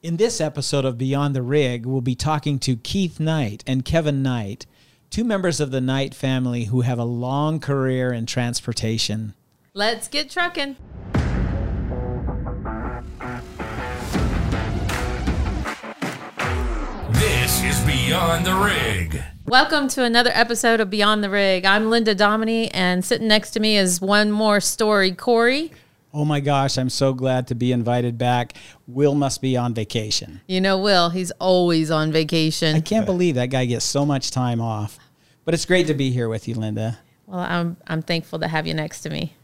In this episode of Beyond the Rig, we'll be talking to Keith Knight and Kevin Knight, two members of the Knight family who have a long career in transportation. Let's get trucking. This is Beyond the Rig. Welcome to another episode of Beyond the Rig. I'm Linda Dominy, and sitting next to me is one more story, Corey. Oh my gosh, I'm so glad to be invited back. Will must be on vacation. You know, Will, he's always on vacation. I can't believe that guy gets so much time off. But it's great to be here with you, Linda. Well, I'm I'm thankful to have you next to me.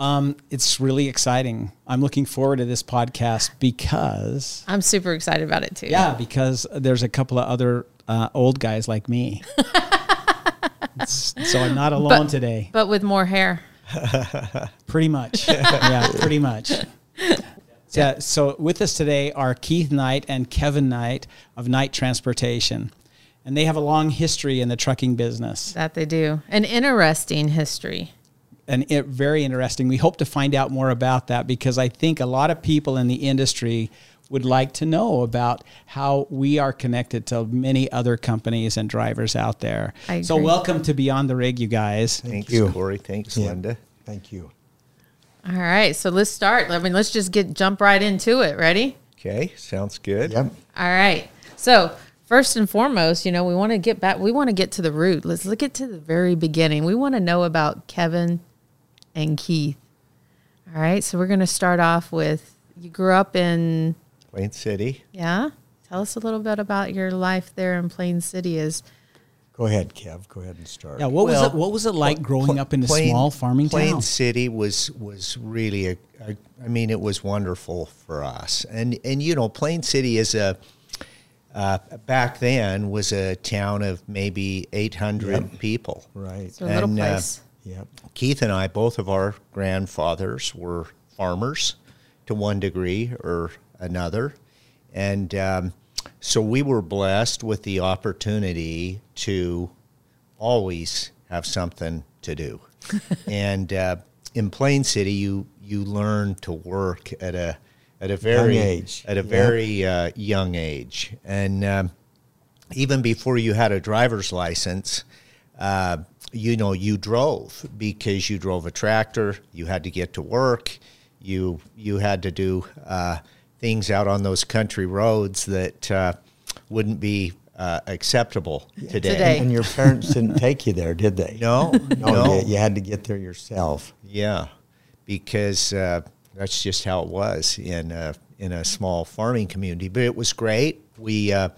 Um, it's really exciting. I'm looking forward to this podcast because, I'm super excited about it too. yeah, because there's a couple of other uh, old guys like me. So I'm not alone But- today. But with more hair. Pretty much. yeah, pretty much. Yeah, so with us today are Keith Knight and Kevin Knight of Knight Transportation. And they have a long history in the trucking business. That they do. An interesting history. And it, very interesting. We hope to find out more about that because I think a lot of people in the industry would like to know about how we are connected to many other companies and drivers out there. I So welcome to Beyond the Rig, you guys. Thanks, you. Corey. Thanks, Yeah. Linda. Thank you. All right, so let's start. I mean, let's just get jump right into it. Ready? Okay, sounds good. Yep. All right. So first and foremost, you know, we want to get back. We want to get to the root. Let's look at to the very beginning. We want to know about Kevin and Keith. All right. So we're going to start off with you grew up in Plain City. yeah. Tell us a little bit about your life there in Plain City. Is Go ahead, Kev. Go ahead and start. Yeah, what was it? What was it like growing Pla- up in a Plain- small farming Plain town? Plain City was was really a, a. I mean, it was wonderful for us, and and you know, Plain City is a. Uh, back then was a town of maybe 800 people. Right. it's a little And, uh, place? Yep. Keith and I, both of our grandfathers were farmers to one degree or another. And um, so we were blessed with the opportunity to always have something to do. and uh, in Plain City, you, you learn to work at a, at a very age. at a Yep. very uh, young age. And um, even before you had a driver's license, uh, you know, you drove because you drove a tractor. You had to get to work. You you had to do uh, things out on those country roads that uh, wouldn't be uh, acceptable today. Today. And your parents didn't take you there, did they? No, No, no, You, you had to get there yourself. yeah, because uh, that's just how it was in a, in a small farming community. But it was great. We uh,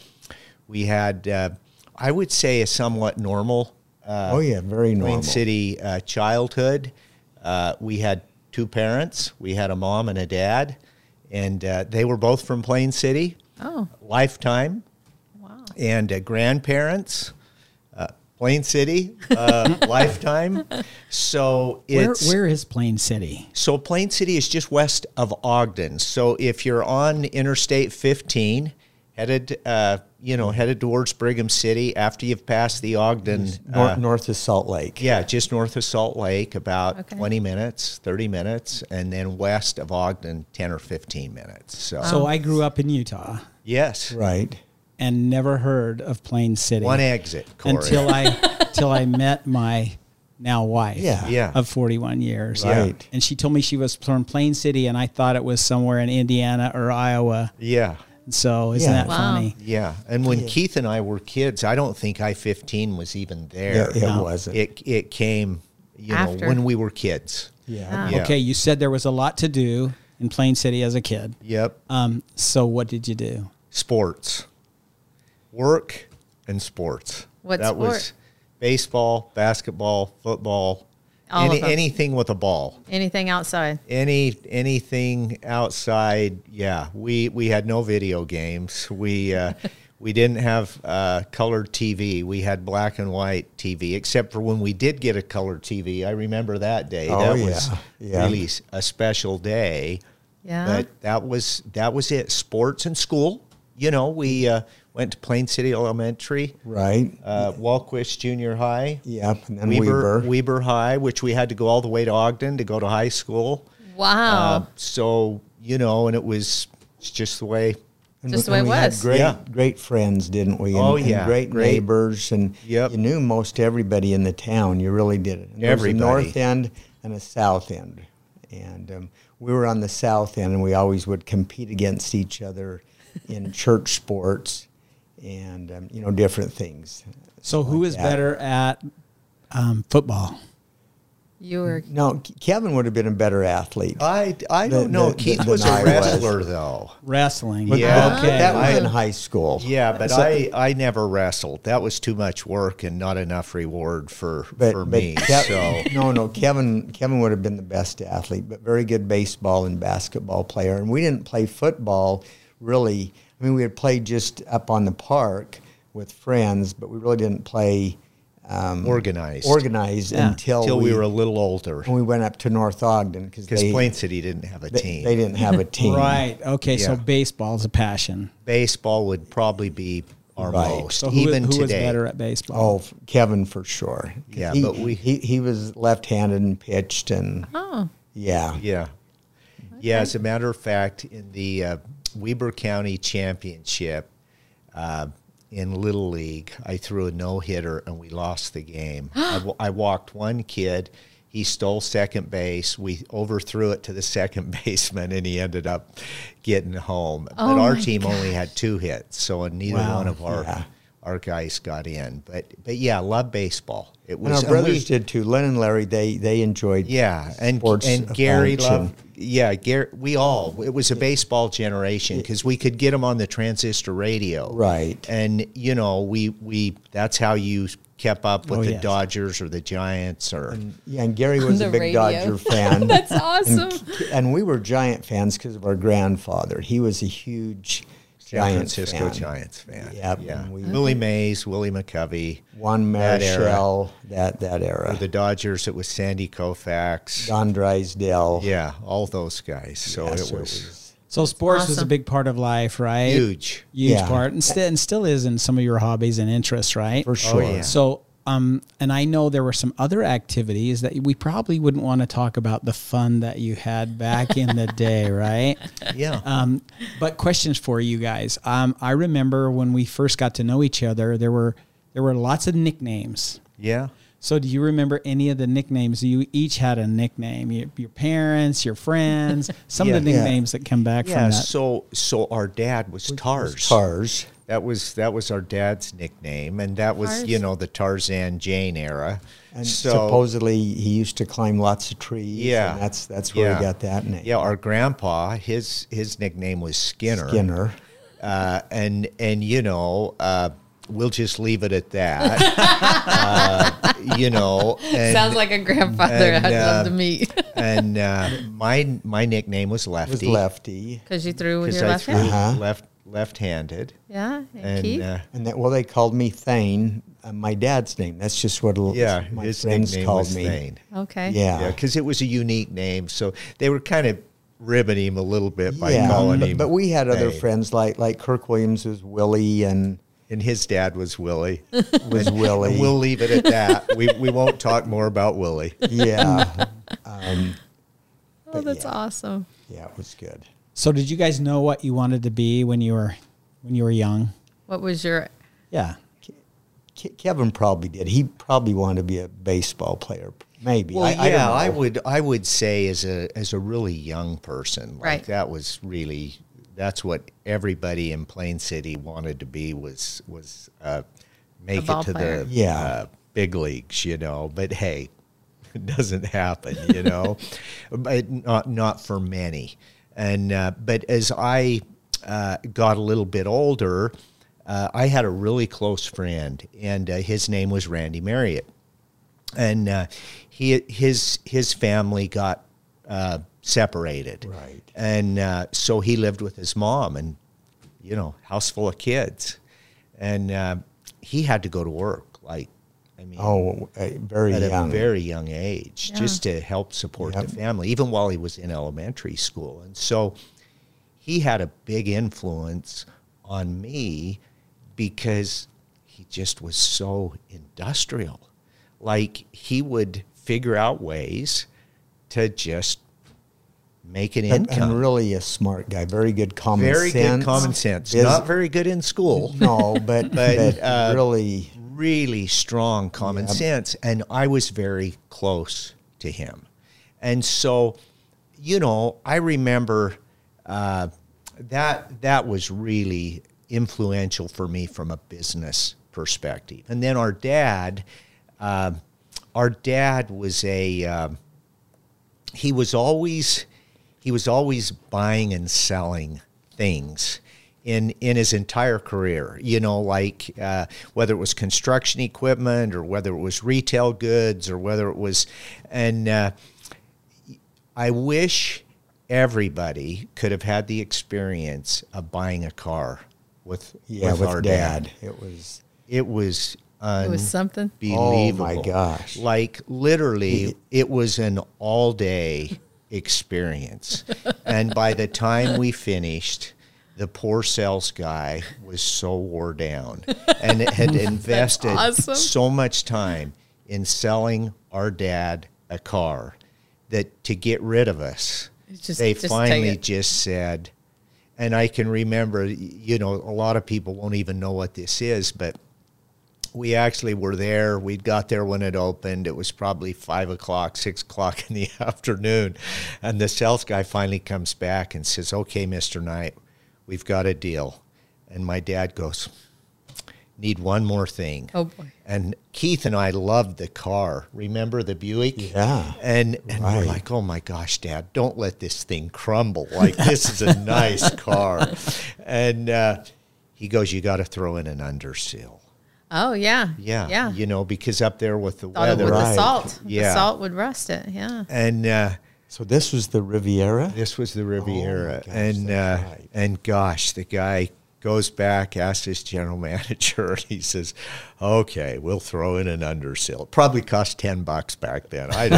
we had, uh, I would say, a somewhat normal. Uh, oh yeah, very Plain normal. City uh, childhood. Uh, we had two parents. We had a mom and a dad, and uh, they were both from Plain City. Oh, Lifetime wow. and uh, grandparents. Uh, Plain City, uh, lifetime. So Where, where is Plain City? so Plain City is just west of Ogden. So if you're on Interstate 15, headed uh, you know headed towards Brigham City after you've passed the Ogden Nor- uh, north of Salt Lake. yeah, just north of Salt Lake, about Okay. 20 minutes, 30 minutes, and then west of Ogden, 10 or 15 minutes. So, So I grew up in Utah yes, Right. and never heard of Plain City one exit, Corey. until I till I met my now wife Yeah. Yeah. of 41 years. Right. And she told me she was from Plain City and I thought it was somewhere in Indiana or Iowa. yeah, So isn't Yeah. that Wow. funny? yeah. And when Keith and I were kids, I don't think I 15 was even there. Yeah, it No. wasn't. It, it came, you know, when we were kids. yeah. Yeah. Okay, you said there was a lot to do in Plain City as a kid. Yep. Um, so what did you do? Sports, work, and sports. What that sport? was baseball, basketball, football, All any, of them. anything with a ball. Anything outside? any anything outside yeah we we had no video games we uh, we didn't have uh, colored tv we had black and white tv except for when we did get a colored tv i remember that day Oh, that yeah. was Yeah. really s- a special day Yeah. but that was that was it sports and school you know we uh, went to plain city elementary Right. uh, Wahlquist Junior High, Yep. And then Weber, Weber. Weber High, which we had to go all the way to Ogden to go to high school. wow. Uh, so you know, and it was it's just the way And Just the we- way it and we had was. Great, Yeah. great friends, didn't we? And, Oh, and yeah, great, great. neighbors, and Yep. you knew most everybody in the town. You really did. And there was a north end and a south end, and um, we were on the south end, and we always would compete against each other in church sports, and um, you know different things. So who like is that. better at um, football? You were No, Kevin would have been a better athlete. I, I don't know. the- Keith the- was a a I was. wrestler, though. Wrestling. But- Yeah. Okay. that was in high school. Yeah, but So- I, I never wrestled. That was too much work and not enough reward for, But, for but me. Kev- so no, no, Kevin Kevin would have been the best athlete, but very good baseball and basketball player. And we didn't play football really. I mean, we had played just up on the park with friends, but we really didn't play um, Organized. Organized Yeah. until until we, were a little older, when we went up to North Ogden because because they, Plain City didn't have a they, team. they didn't have a team. Right. Okay. So Yeah. baseball is a passion. Baseball would probably be our Right. most, So who, even who was today. better at baseball? Oh, Kevin for sure. Yeah, he, but we- he he was left-handed and pitched and oh yeah. Yeah. Yeah, as a matter of fact, in the uh, Weber County Championship uh, in Little League, I threw a no hitter and we lost the game. I, walked one kid. He stole second base. We overthrew it to the second baseman, and he ended up getting home. Oh but our my team only had two hits, so neither Wow. one of our Yeah. our guys got in. But but yeah, love baseball. It And was our brothers we- did too. Len and Larry, they they enjoyed yeah, and sports and Gary function. loved. Yeah, Gary. We all. It was a baseball generation because we could get them on the transistor radio. Right. And you know, we we that's how you kept up with Oh, the yes. Dodgers or the Giants or Yeah, and Gary was a big radio. Dodger fan. That's awesome. and we were Giant fans because of our grandfather. He was a huge San Giants Francisco fan. Giants fan. Yep, Yeah. and we- Willie Mays, Willie McCovey. Juan That era. Marichal, that that era. For the Dodgers, it was Sandy Koufax. Don Drysdale. Yeah, all those guys. So Yeah, it so was So sports was a big part of life, right? huge. Huge Yeah. part, and, st- and still is in some of your hobbies and interests, right? for sure. yeah. So, um, and I know there were some other activities that we probably wouldn't want to talk about the fun that you had back in the day, right? Yeah. Um, but questions for you guys. Um, I remember when we first got to know each other, there were there were lots of nicknames. yeah. So, do you remember any of the nicknames? You each had a nickname. Your, your parents, your friends, some of the Yeah. Yeah. nicknames that come back Yeah. from that. So so our dad was Tars. Tars. That was that was our dad's nickname, and that was Tars? you know the Tarzan Jane era. And so supposedly he used to climb lots of trees. Yeah. and that's that's where yeah. he got that name. Yeah, our grandpa, his his nickname was Skinner. Skinner. Uh, and and you know, uh, we'll just leave it at that. uh, you know, and, Sounds like a grandfather and, I'd uh, love to meet. and uh, my my nickname was It was Lefty lefty. Because you threw with your I left threw hand. Uh-huh. left left-handed, Yeah. And, and Keith? uh, And that well, they called me Thane, uh, my dad's name. That's just what a- yeah, my his friends nickname called was me. Thane. okay. Yeah, Yeah, because it was a unique name, so they were kind of ribbing him a little bit by Yeah, calling but, him. but we had other Thane. friends like like Kirk Williams was Willie and and his dad was Willie. was Willie. And we'll leave it at that. we we won't talk more about Willie. yeah, um, Oh, that's yeah. awesome. yeah, it was good. So, did you guys know what you wanted to be when you were when you were young? What was your Yeah. Ke- Kevin probably did. He probably wanted to be a baseball player. Maybe. Well, I, yeah, I, I, would I would say as a as a really young person, like Right. that was really that's what everybody in Plain City wanted to be was was uh, make it to player. the Yeah. uh, big leagues, you know. But hey, it doesn't happen, you know. but not not for many. And uh, but as I uh, got a little bit older, uh, I had a really close friend, and uh, his name was Randy Marriott and uh, he his his family got uh, separated, Right. And uh, so he lived with his mom, and you know, house full of kids, and uh, he had to go to work. Like, mean, Oh, very at young. a very young age, Yeah. just to help support Yep. the family, even while he was in elementary school. And so he had a big influence on me because he just was so industrial. Like he would figure out ways to just make an income. and really a smart guy, very good common very sense. Very good common sense. Is- Not very good in school. no, but, But, but uh, really, really strong common Yep. sense and i was very close to him and so you know i remember uh, that that was really influential for me from a business perspective and then our dad uh, our dad was a um, he was always he was always buying and selling things in in his entire career. You know, like uh, whether it was construction equipment or whether it was retail goods or whether it was, and uh, I wish everybody could have had the experience of buying a car with yeah, with, with, our dad, dad. it was It was It was something. unbelievable. Oh, my gosh. Like literally, it was an all day experience. and by the time we finished, the poor sales guy was so wore down and had invested awesome. so much time in selling our dad a car that to get rid of us, just- they just finally just said, and I can remember, you know, a lot of people won't even know what this is, but we actually were there. We'd got there when it opened. It was probably five o'clock, six o'clock in the afternoon. And the sales guy finally comes back and says, Okay, Mr. Knight, we've got a deal. And my dad goes, Need one more thing. Oh, boy. And Keith and I loved the car. Remember the Buick? Yeah. And and we're like, oh my gosh, Dad, don't let this thing crumble. Like this is a nice car. And uh, he goes, you got to throw in an undersill. Oh yeah. Yeah, Yeah. You know, because up there with the Thought weather, with the salt. Yeah. The salt would rust it. Yeah. and uh, so. This was the Riviera. this was the Riviera, gosh, and uh, right. and gosh, the guy goes back, asks his general manager, and he says, "Okay, we'll throw in an undersill. It probably cost ten bucks back then. I,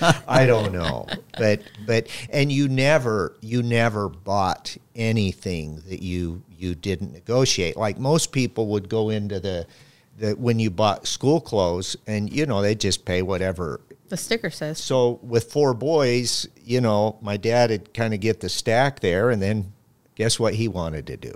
I, I don't know, but but and you never you never bought anything that you you didn't negotiate. Like most people would go into the the when you bought school clothes, and you know they just pay whatever The sticker says. so with four boys, you know, my dad had kind of get the stack there, and then guess what he wanted to do?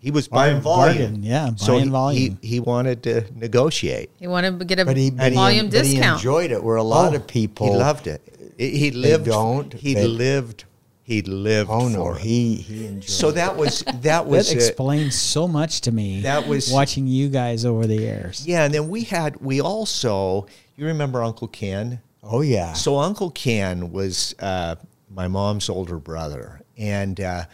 He was buying volume. bargain, yeah, so buying he, volume. He, he wanted to negotiate. He wanted to get a But he, but he- volume but he discount. enjoyed it. Where a lot Oh, of people He loved it. He- He lived. don't, He but- lived. He lived. Oh no, for he he enjoyed. So that was that was That explains so much to me. That was- watching you guys over the years. yeah. And then we had we also you remember Uncle Ken? Oh yeah. So Uncle Ken was uh, my mom's older brother, and uh,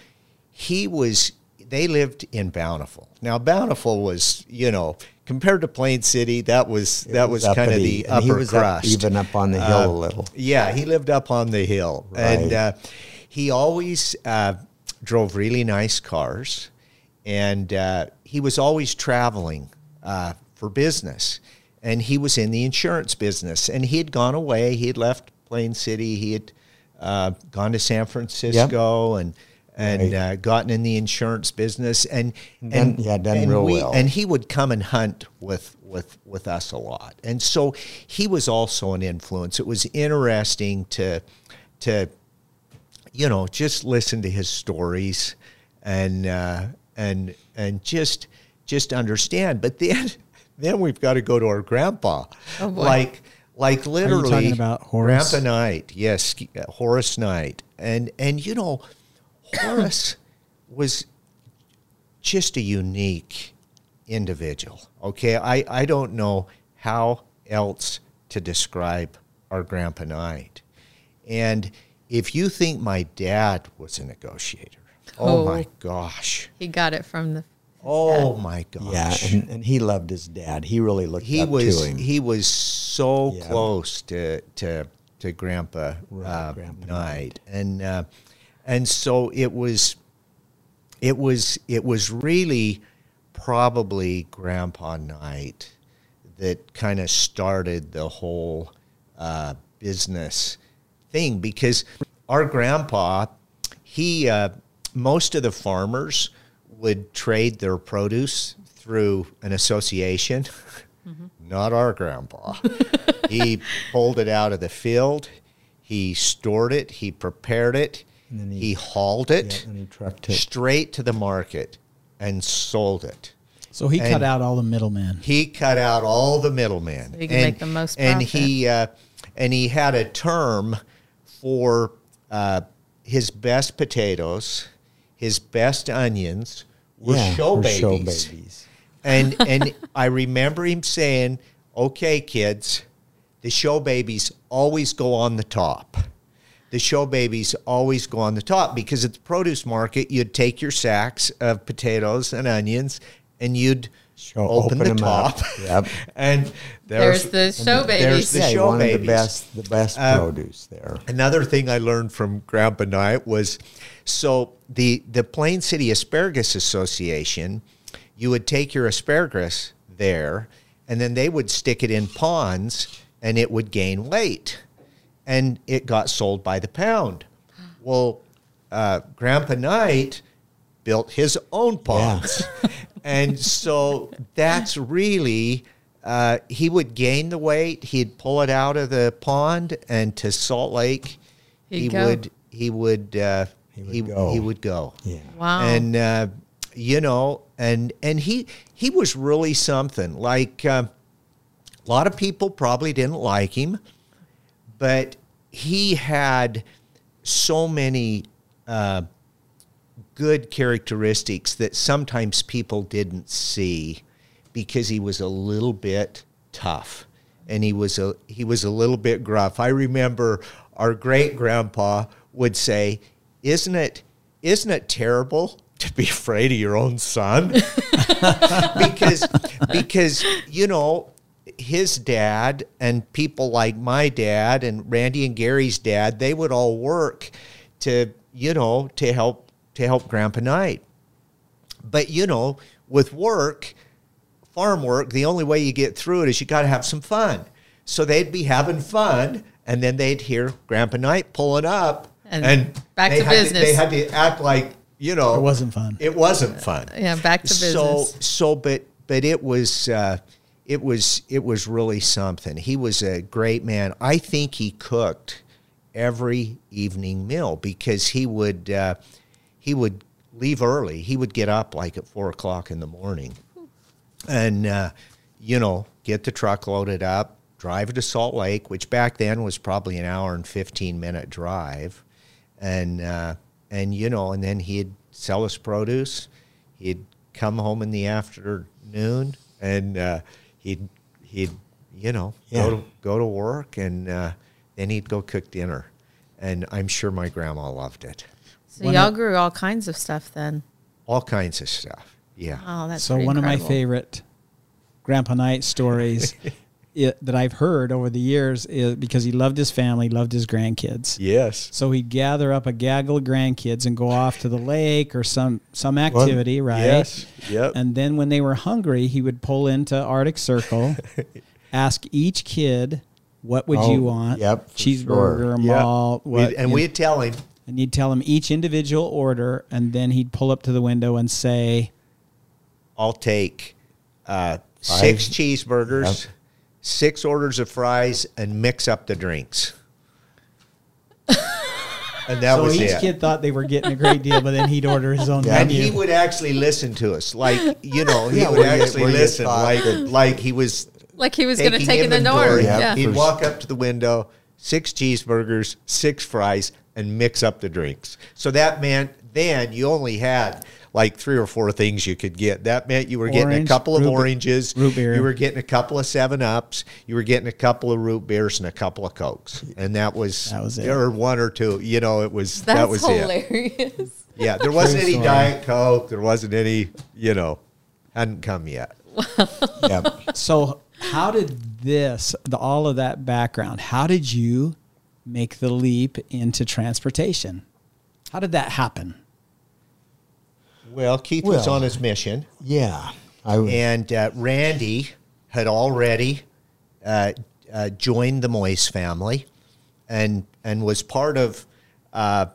he was. They lived in Bountiful. Now Bountiful was, you know, compared to Plain City, that was that was, kind of the and he upper was up- crust. even up on the hill Uh, a little. Yeah, he lived up on the hill, and uh, he always uh, drove really nice cars, and uh, he was always traveling uh, for business, and he was in the insurance business, and he had gone away. He had left Plain City. He had uh, gone to San Francisco, and and Right. uh, gotten in the insurance business, and Done- and yeah, done and real we- well. and he would come and hunt with with with us a lot and so he was also an influence it was interesting to to you know just listen to his stories and uh, and and just just understand but then then we've got to go to our grandpa Oh, boy. like like literally talking about Horace? grandpa knight yes uh, horace knight and and you know horace was just a unique individual. Okay, I, I don't know how else to describe our Grandpa Knight. And if you think my dad was a negotiator, oh, Oh. my gosh, he got it from the. oh my gosh, yeah, and, and he loved his dad. He really looked he up was to him. he was so Yeah. close to to to Grandpa, Right, uh, Grandpa Knight, and uh, and so it was it was it was really probably Grandpa Knight that kind of started the whole uh, business thing because our grandpa he uh, most of the farmers would trade their produce through an association. Not our grandpa. He pulled it out of the field. He stored it. He prepared it he, he- hauled it Yeah, and he trucked it. straight to the market and sold it. So he cut out all the middlemen. He cut out all the middlemen. So he could make the most And he uh, and he had a term for uh, his best potatoes, his best onions were Yeah, show babies. show babies. And and I remember him saying, "Okay, kids, the show babies always go on the top." The show babies always go on the top because at the produce market, you'd take your sacks of potatoes and onions and you'd Show- open, open the 'em up. top. Yep. And There's there's, the show babies. there's babies. the yeah, he show wanted the best, the best Uh, produce there. Another thing I learned from Grandpa Knight was so the the Plain City Asparagus Association, you would take your asparagus there, and then they would stick it in ponds, and it would gain weight, and it got sold by the pound. Well, uh, Grandpa Knight built his own ponds, and so that's really. Uh, he would gain the weight. He'd pull it out of the pond, and to Salt Lake, He'd he go. would he would uh, He would he, go. he would go. Yeah. Wow. And uh, you know, and and he he was really something. Like uh, a lot of people probably didn't like him, but he had so many uh, good characteristics that sometimes people didn't see because he was a little bit tough and he was a he was a little bit gruff. I remember our great grandpa would say, "Isn't it isn't it terrible to be afraid of your own son?" because because you know his dad and people like my dad and Randy and Gary's dad, they would all work to you know to help to help Grandpa Knight. But you know, with work, farm work, the only way you get through it is you got to have some fun. So they'd be having fun, and then they'd hear Grandpa Knight pulling up, And back they to had business. they had to act like you know It wasn't fun. It wasn't fun. Yeah, back to business. So so, but but it was. Uh, it was it was really something. He was a great man. I think he cooked every evening meal because he would uh, he would leave early. He would get up like at four o'clock in the morning, and uh, you know get the truck loaded up, drive to Salt Lake, which back then was probably an hour and fifteen minute drive, and uh, and you know, and then he'd sell his produce. He'd come home in the afternoon, and uh, he'd he'd you know Yeah. go to go to work, and uh, then he'd go cook dinner, and I'm sure my grandma loved it. So One y'all of- grew all kinds of stuff then. All kinds of stuff. Yeah. Oh, that's so pretty one of my favorite Grandpa Knight stories i that I've heard over the years is because he loved his family, loved his grandkids. Yes. So he'd gather up a gaggle of grandkids and go off to the lake or some some activity, right? Yes. Yep. And then when they were hungry, he would pull into Arctic Circle, ask each kid, "What would Oh, you want? yep, cheeseburger, sure. Malt, what?" We'd- and we'd tell him, and you'd tell him each individual order, and then he'd pull up to the window and say, I'll take uh, six cheeseburgers, Yep. Six orders of fries, and mix up the drinks. and that so was each it. kid thought they were getting a great deal, but then he'd order his own Yeah. and he would actually listen to us, like you know, he Yeah, would actually you listen, like that- like he was Like he was going to taking take in the inventory. norm. Yeah, Yeah. He'd walk up to the window, six cheeseburgers, six fries, and mix up the drinks. So that meant then you only had like three or four things you could get. That meant you were getting a couple of root- oranges, root beer. you were getting a couple of Seven Ups, you were getting a couple of root beers, and a couple of cokes, and that was That was it. Or one or two. You know, it was That's that was it. hilarious. Yeah, there wasn't any. Diet Coke. There wasn't any. You know, hadn't come yet. Yep. So, how did this, the, all of that background, how did you make the leap into transportation? How did that happen? Well, Keith was on his mission. Yeah. And uh, Randy had already uh, uh, joined the Moyes family, and and was part of uh,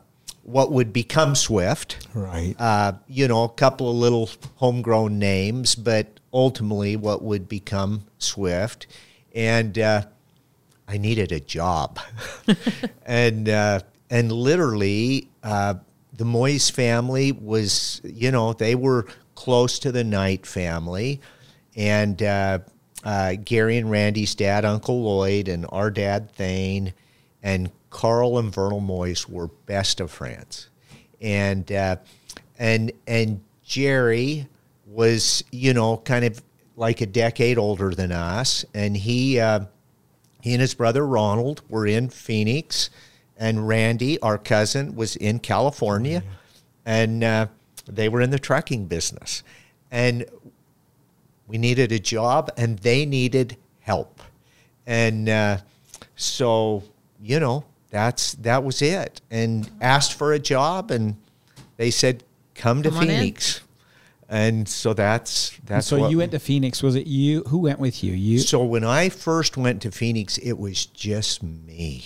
what would become Swift. right. Uh, you know, a couple of little homegrown names, but ultimately what would become Swift, and uh, I needed a job, and uh, and literally, uh, the Moyes family was, you know, they were close to the Knight family, and uh, uh, Gary and Randy's dad, Uncle Lloyd, and our dad Thane, and Carl and Vernal Moyes were best of friends, and uh, and and Jerry was, you know, kind of like a decade older than us, and he uh, he and his brother Ronald were in Phoenix, and Randy, our cousin, was in California, and uh, they were in the trucking business, and we needed a job, and they needed help, and uh, so you know that's that was it, and asked for a job, and they said, "Come to Come on in." Phoenix." And so that's that's so what- you went to Phoenix. Was it you? Who went with you? You. so when I first went to Phoenix, it was just me.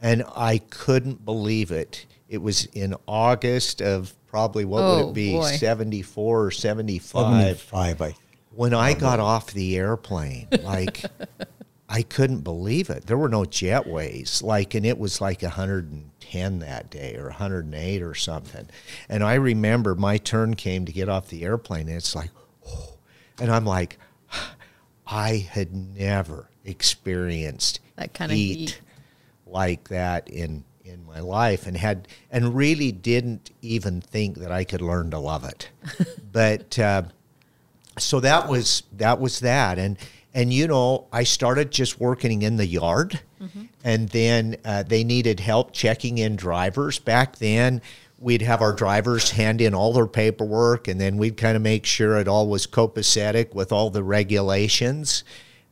And I couldn't believe it. It was in August of probably what would Oh, it be, boy. 74 or 75. 75, I When I got off the airplane, like I couldn't believe it. There were no jetways, like, and it was like 110 that day or 108 or something. And I remember my turn came to get off the airplane, and it's like, oh, and I'm like, I had never experienced That kind of heat. Like that in in my life and had and really didn't even think that I could learn to love it. but uh, so that was that was that. And and you know I started just working in the yard. And then uh, they needed help checking in drivers. Back then we'd have our drivers hand in all their paperwork and then we'd kind of make sure it all was copacetic with all the regulations.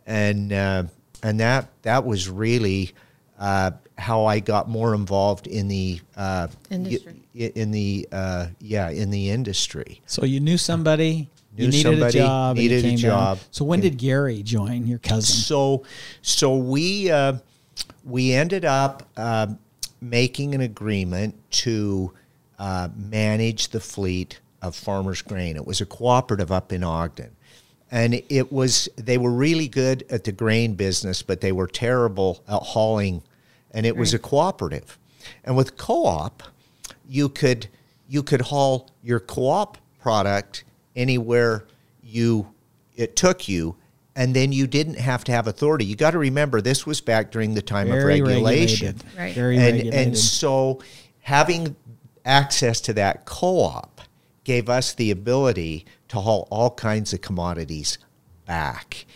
And uh, and that that was really uh, how I got more involved in the uh, Industry. y- in the uh, yeah in the industry. So you knew somebody. you needed somebody, a job. needed a came down. job. So when did Gary join your cousin? So so we uh, we ended up uh, making an agreement to uh, manage the fleet of Farmers Grain. It was a cooperative up in Ogden. And it was they were really good at the grain business, but they were terrible at hauling and it was a cooperative. And with co-op, you could you could haul your co-op product anywhere you it took you and then you didn't have to have authority. You got to remember this was back during the time Very of regulation. regulated. Right. Very and regulated. and so having access to that co-op gave us the ability to haul all kinds of commodities back.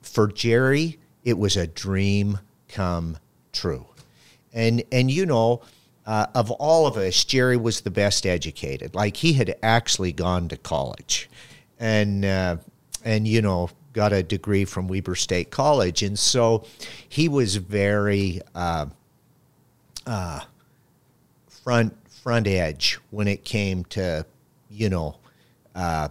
For Jerry, it was a dream come true. And and you know, uh, of all of us, Jerry was the best educated. Like he had actually gone to college, and uh, and you know got a degree from Weber State College, and so he was very uh, uh, front front edge when it came to you know uh,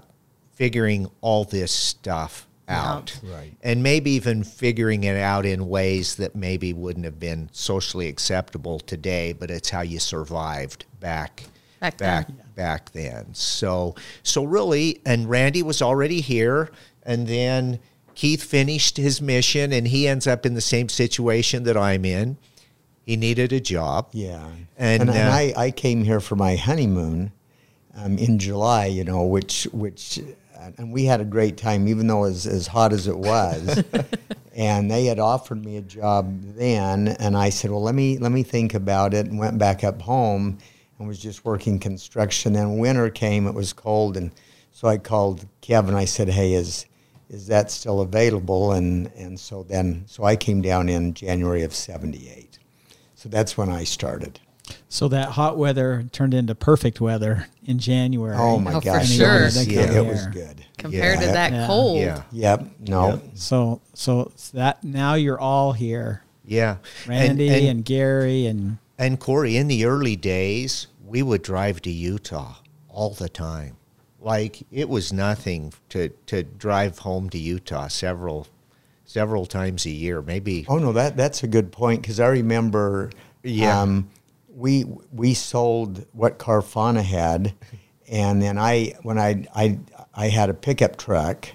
figuring all this stuff out Right. and maybe even figuring it out in ways that maybe wouldn't have been socially acceptable today but it's how you survived back Back back then. back then so so really and Randy was already here and then Keith finished his mission and he ends up in the same situation that I'm in he needed a job Yeah, And, and, and, uh, I, I came here for my honeymoon um, in July. You know, which which, and we had a great time, even though it was as hot as it was. and they had offered me a job then, and I said, "Well, let me let me think about it." And went back up home, and was just working construction. Then winter came; it was cold, and so I called Kevin. I said, "Hey, is is that still available?" And and so then so I came down in January of '78. So that's when I started. So that hot weather turned into perfect weather in January. Oh my Oh, for sure. Yeah. yeah, it was good. Compared Yeah. to that Yeah. cold. yeah Yep. No. Yep. So so that now you're all here, yeah Randy and, and, Gary and And Corey, in the early days, we would drive to Utah all the time. Like it was nothing to to drive home to Utah several several times a year, maybe. Oh no, that that's a good point because I remember. Yeah. Um, we we sold what Carfana had, and then I when I I I had a pickup truck,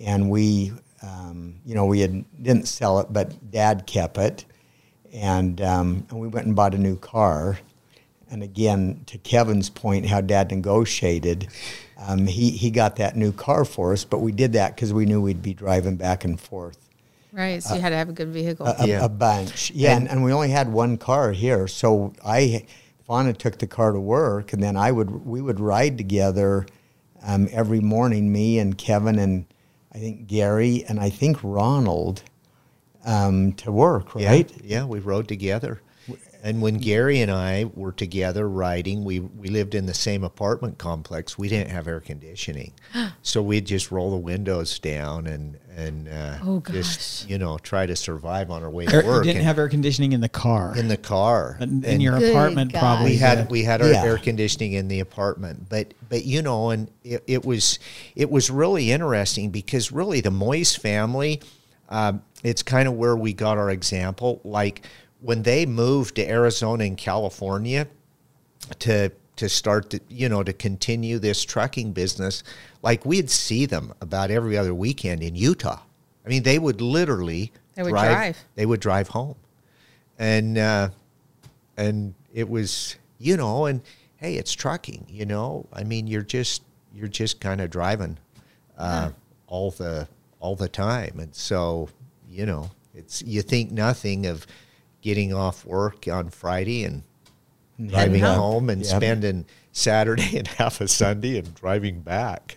and we um, you know we had didn't sell it, but Dad kept it, and um, and we went and bought a new car. And again, to Kevin's point, how Dad negotiated, um, he he got that new car for us, but we did that because we knew we'd be driving back and forth Right. So you had to have a good vehicle. a, Yeah. a bunch. Yeah, and, and we only had one car here, so I, Fauna took the car to work, and then I would we would ride together um, every morning. Me and Kevin and I think Gary and I think Ronald um, to work. Right? Yeah, yeah, we rode together. And when Gary and I were together riding, we, we lived in the same apartment complex. We didn't have air conditioning, so we'd just roll the windows down and and uh, Oh, just you know try to survive on our way Air- to you work. didn't and- have air conditioning in the car. in the car. in, in And your apartment, God. probably. we had we had our Yeah. air conditioning in the apartment, but but you know, and it, it was it was really interesting because really the Moyes family, um, it's kind of where we got our example. Like when they moved to Arizona and California to to start to you know to continue this trucking business, like we'd see them about every other weekend in Utah. I mean, they would literally They would drive. They would drive home, and. Uh, and it was you know and hey it's trucking you know i mean you're just you're just kind of driving uh, all the all the time and so you know it's you think nothing of getting off work on friday and driving home. home and Yep. spending saturday and half a sunday and driving back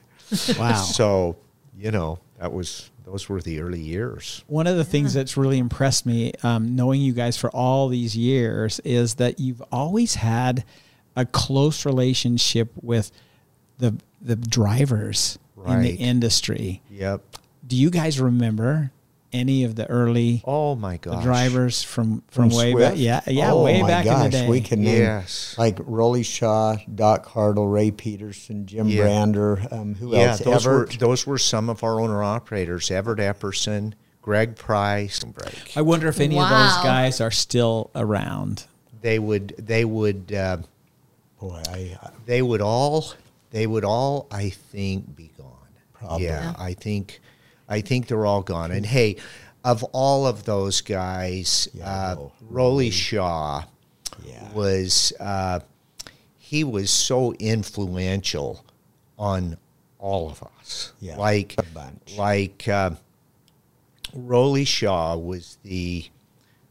Wow. so you know that was those were the early years One of the things that's really impressed me, um, knowing you guys for all these years, is that you've always had a close relationship with the the drivers in the industry. yep Do you guys remember any of the early oh my the gosh drivers from from, From way Swift? back? Yeah, yeah, Oh way my back in the day. We can name Yes. like Rolly Shaw, Doc Hartle, Ray Peterson, Jim Yeah. Brander. Um, who yeah, else? those Everett. were those were some of our owner operators: Everett Epperson, Greg Price. I wonder if any of those guys are still around. They would they would uh, Boy, I, I they would all they would all I think be gone. Probably. Yeah, I think I think they're all gone. And hey, of all of those guys, Yeah, uh. Rolly Shaw Yeah. was uh, he was so influential on all of us. Yeah, like like uh, Rolly Shaw was the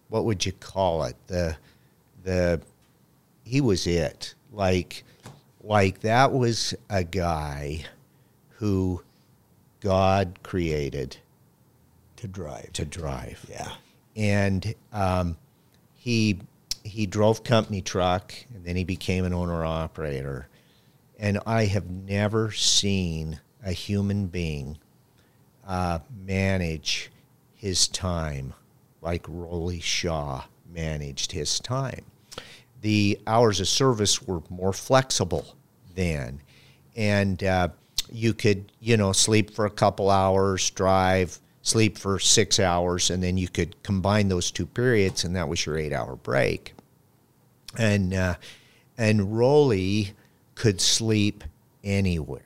what would you call it the the he was it like like that was a guy who God created to drive. to drive yeah. and um, he he drove company truck and then he became an owner operator and i have never seen a human being uh, manage his time like rolly shaw managed his time the hours of service were more flexible then and uh, you could you know sleep for a couple hours drive sleep for six hours and then you could combine those two periods and that was your eight hour break and uh, and Rolly could sleep anywhere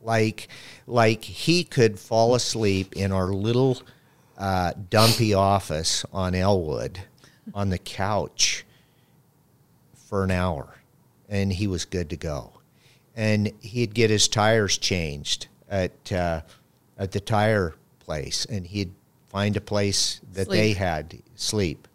like like he could fall asleep in our little uh, dumpy office on Elwood on the couch for an hour and he was good to go. And he'd get his tires changed at uh, at the tire place and he'd find a place that they had sleep.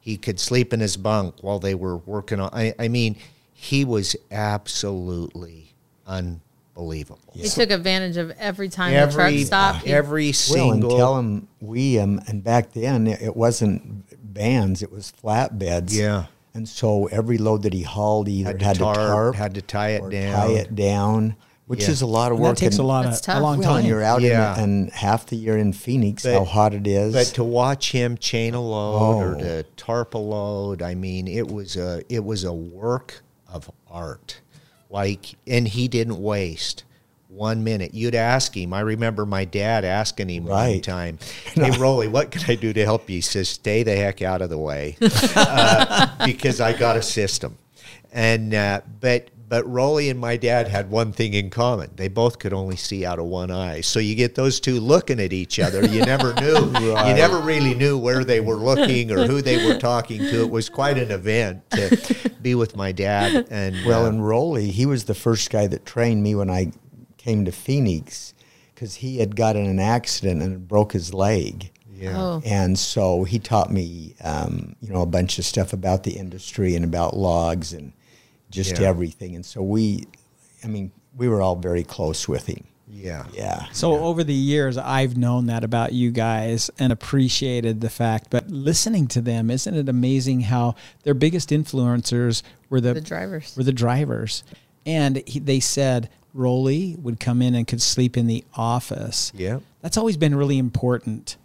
He could sleep in his bunk while they were working on I, I mean, he was absolutely unbelievable. He took advantage of every time the truck Every stopped. he- every Well, single and tell him we um, and back then it it wasn't vans; it was flatbeds. Yeah. And so every load that he hauled, he either Had had to to, tarp, tarp, had to tie it or down. tie it down, which Yeah. is a lot of And work. that takes a lot of tough. a long Well, time. and you're out Yeah. in, and half the year in Phoenix, But- how hot it is. But to watch him chain a load or Oh. to tarp a load, I mean, it was a it was a work of art. Like, and he didn't waste one minute. You'd ask him. I remember my dad asking him one Right. time, "Hey, Rolly, what can I do to help you?" He says, "Stay the heck out of the way, uh, because I got a system." And uh, but but Rolly and my dad had one thing in common. They both could only see out of one eye. So you get those two looking at each other. You never knew. You never really knew where they were looking or who they were talking to. It was quite an event to be with my dad. And Well, uh, and Rolly, he was the first guy that trained me when I came to Phoenix because he had got in an accident and broke his leg. yeah. Oh. And so he taught me, um, you know, a bunch of stuff about the industry and about logs and just Yeah. everything. And so we, I mean, we were all very close with him. Yeah. Yeah. So over the years, I've known that about you guys and appreciated the fact. But listening to them, isn't it amazing how their biggest influencers were the, The drivers. Were the drivers, and he, they said Rolly would come in and could sleep in the office. Yeah. That's always been really important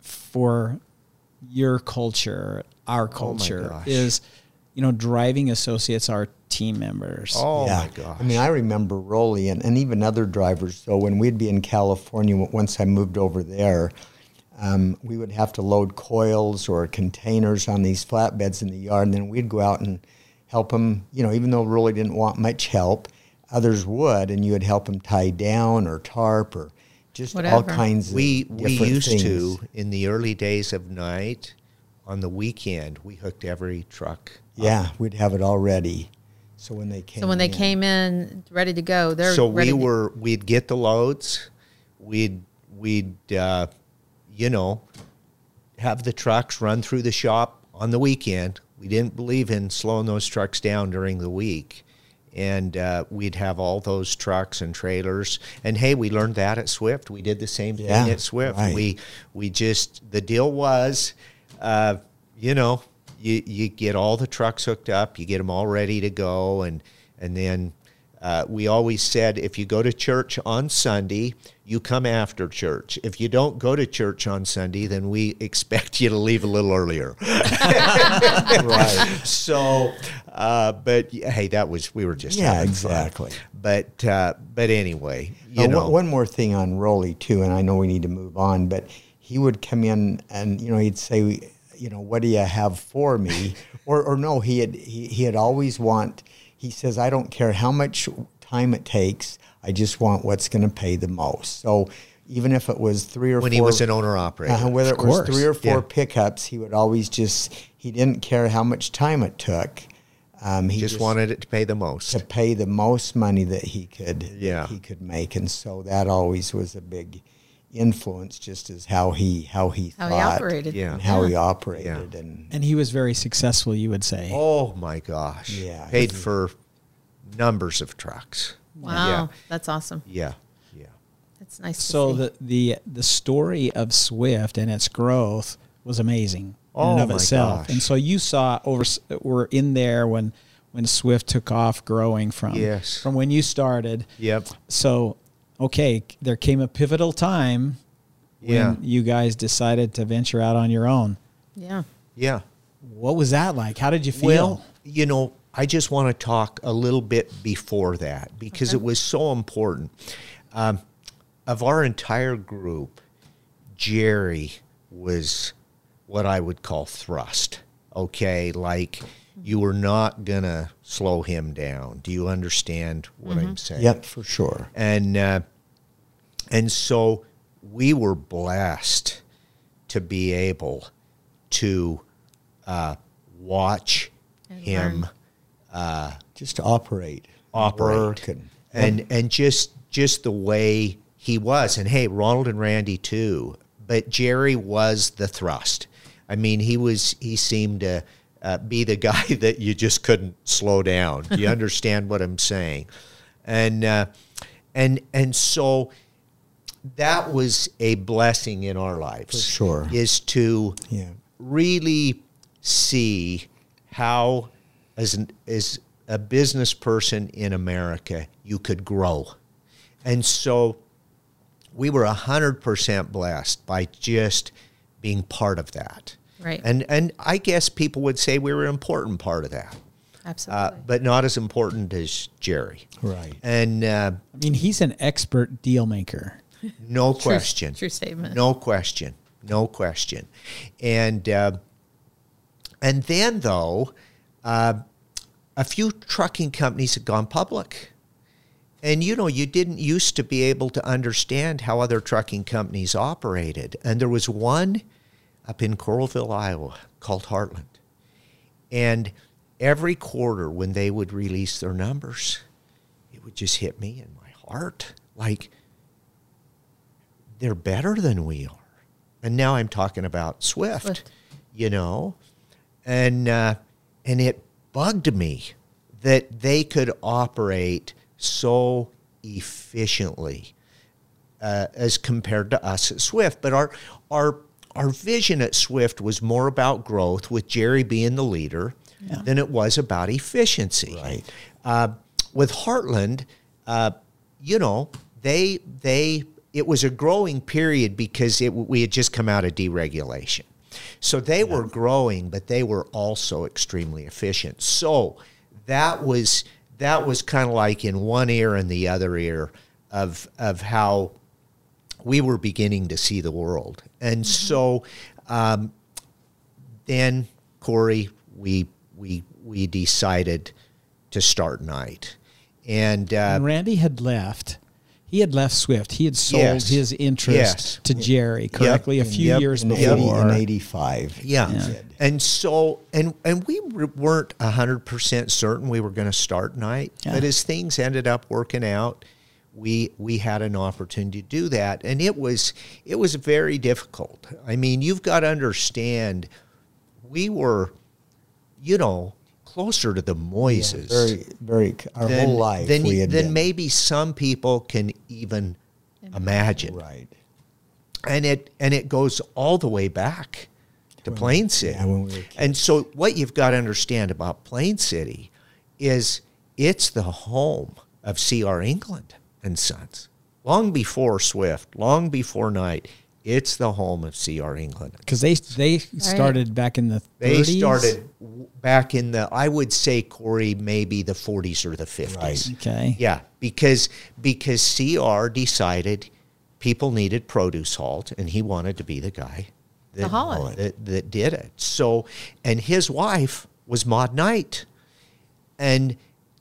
for your culture, our culture. gosh. is you know driving associates are team members. Oh yeah. my gosh. I mean, I remember Rolly and, and even other drivers. So when we'd be in California, once I moved over there, um, we would have to load coils or containers on these flatbeds in the yard, and then we'd go out and help them. You know, even though Rolly didn't want much help, others would, and you would help them tie down or tarp or just all kinds of we we used things. to in the early days of Knight on the weekend we hooked every truck up. Yeah, we'd have it all ready. So when they came, So when they in- came in ready to go, they're so ready we were we'd get the loads we'd we'd uh, you know have the trucks run through the shop on the weekend we didn't believe in slowing those trucks down during the week and uh, we'd have all those trucks and trailers. And hey we learned that at swift. We did the same thing Yeah, at swift. right. we we just the deal was uh, you know you, you get all the trucks hooked up you get them all ready to go and and then uh, we always said if you go to church on Sunday, you come after church. If you don't go to church on Sunday, then we expect you to leave a little earlier. right? so, uh, but hey, that was we were just Yeah, fun. exactly. But uh, but anyway, you know, one, one more thing on Rolly too, and I know we need to move on, but he would come in and you know he'd say, you know, what do you have for me? or or no, he had he, he had always want. He says, I don't care how much time it takes. I just want what's going to pay the most. So even if it was three or when four, he was an owner operator, uh, whether Of it was three or four Yeah. pickups, he would always just he didn't care how much time it took. Um, he just wanted it to pay the most. to pay the most money that he could Yeah. he could make and so that always was a big influence just as how he how he How thought he operated. Yeah. and how he operated and And he was very successful, you would say. Oh my gosh! Yeah. paid for numbers of trucks. Wow, Yeah, that's awesome. yeah, yeah. That's nice. So to see. the the the story of Swift and its growth was amazing in Oh and of my itself. gosh. And so you saw over were in there when when Swift took off growing from Yes. from when you started. Yep. So okay, there came a pivotal time when you guys decided to venture out on your own. yeah. Yeah. What was that like? How did you feel? Well, you know, I just want to talk a little bit before that because Okay. it was so important. Um, of our entire group, Jerry was what I would call thrust. Okay, like you were not gonna slow him down. Do you understand what I'm saying? yep for sure and uh, and so we were blessed to be able to uh, watch And him learn. just to operate operate. work and and and just just the way he was. And hey Ronald and Randy too. But Jerry was the thrust. I mean he was he seemed to uh, be the guy that you just couldn't slow down. Do you understand what I'm saying? And uh, and and so that was a blessing in our lives For sure. is to yeah really see how, as an, as a business person in America, you could grow, and so we were hundred percent blessed by just being part of that. Right. And and I guess people would say we were an important part of that, Absolutely. uh, but not as important as Jerry. right And uh, I mean, he's an expert deal maker. no True- question. True statement. No question. No question. And uh, and then though, uh, a few trucking companies had gone public. And you know, you didn't used to be able to understand how other trucking companies operated. And there was one up in Coralville, Iowa called Heartland. And every quarter when they would release their numbers, it would just hit me in my heart. Like, they're better than we are. And now I'm talking about Swift, Swift. you know, and uh, and it bugged me that they could operate so efficiently uh, as compared to us at Swift. But our our our vision at Swift was more about growth, with Jerry being the leader, than it was about efficiency. Right. Uh, with Heartland, uh, you know, they they it was a growing period because it, we had just come out of deregulation. So they were growing, but they were also extremely efficient. So that was that was kind of like in one ear and the other ear of of how we were beginning to see the world. And so um, then Corey, we we we decided to start Knight, and uh, And Randy had left. He had left Swift. He had sold Yes. his interest Yes. to Jerry correctly a few yep. years in, before. 80, in 85. Yeah. Yeah. And so, and and we weren't hundred percent certain we were going to start Knight, Yeah. but as things ended up working out, we we had an opportunity to do that, and it was it was very difficult. I mean, you've got to understand, we were, you know, closer to the Moyeses Very, very. Our than, whole life had than been. maybe some people can even imagine Right. and it and it goes all the way back to Plain City. yeah, when we and so what you've got to understand about Plain City is it's the home of CR England and Sons. Long before Swift, long before Knight, it's the home of CR England. because they they started back in the 30s. They started back in the I would say Corey maybe the 40s or the 50s. Right. Okay. Yeah, because because CR decided people needed produce halt, and he wanted to be the guy that, haul it. that, that did it. So, and his wife was Maud Knight, and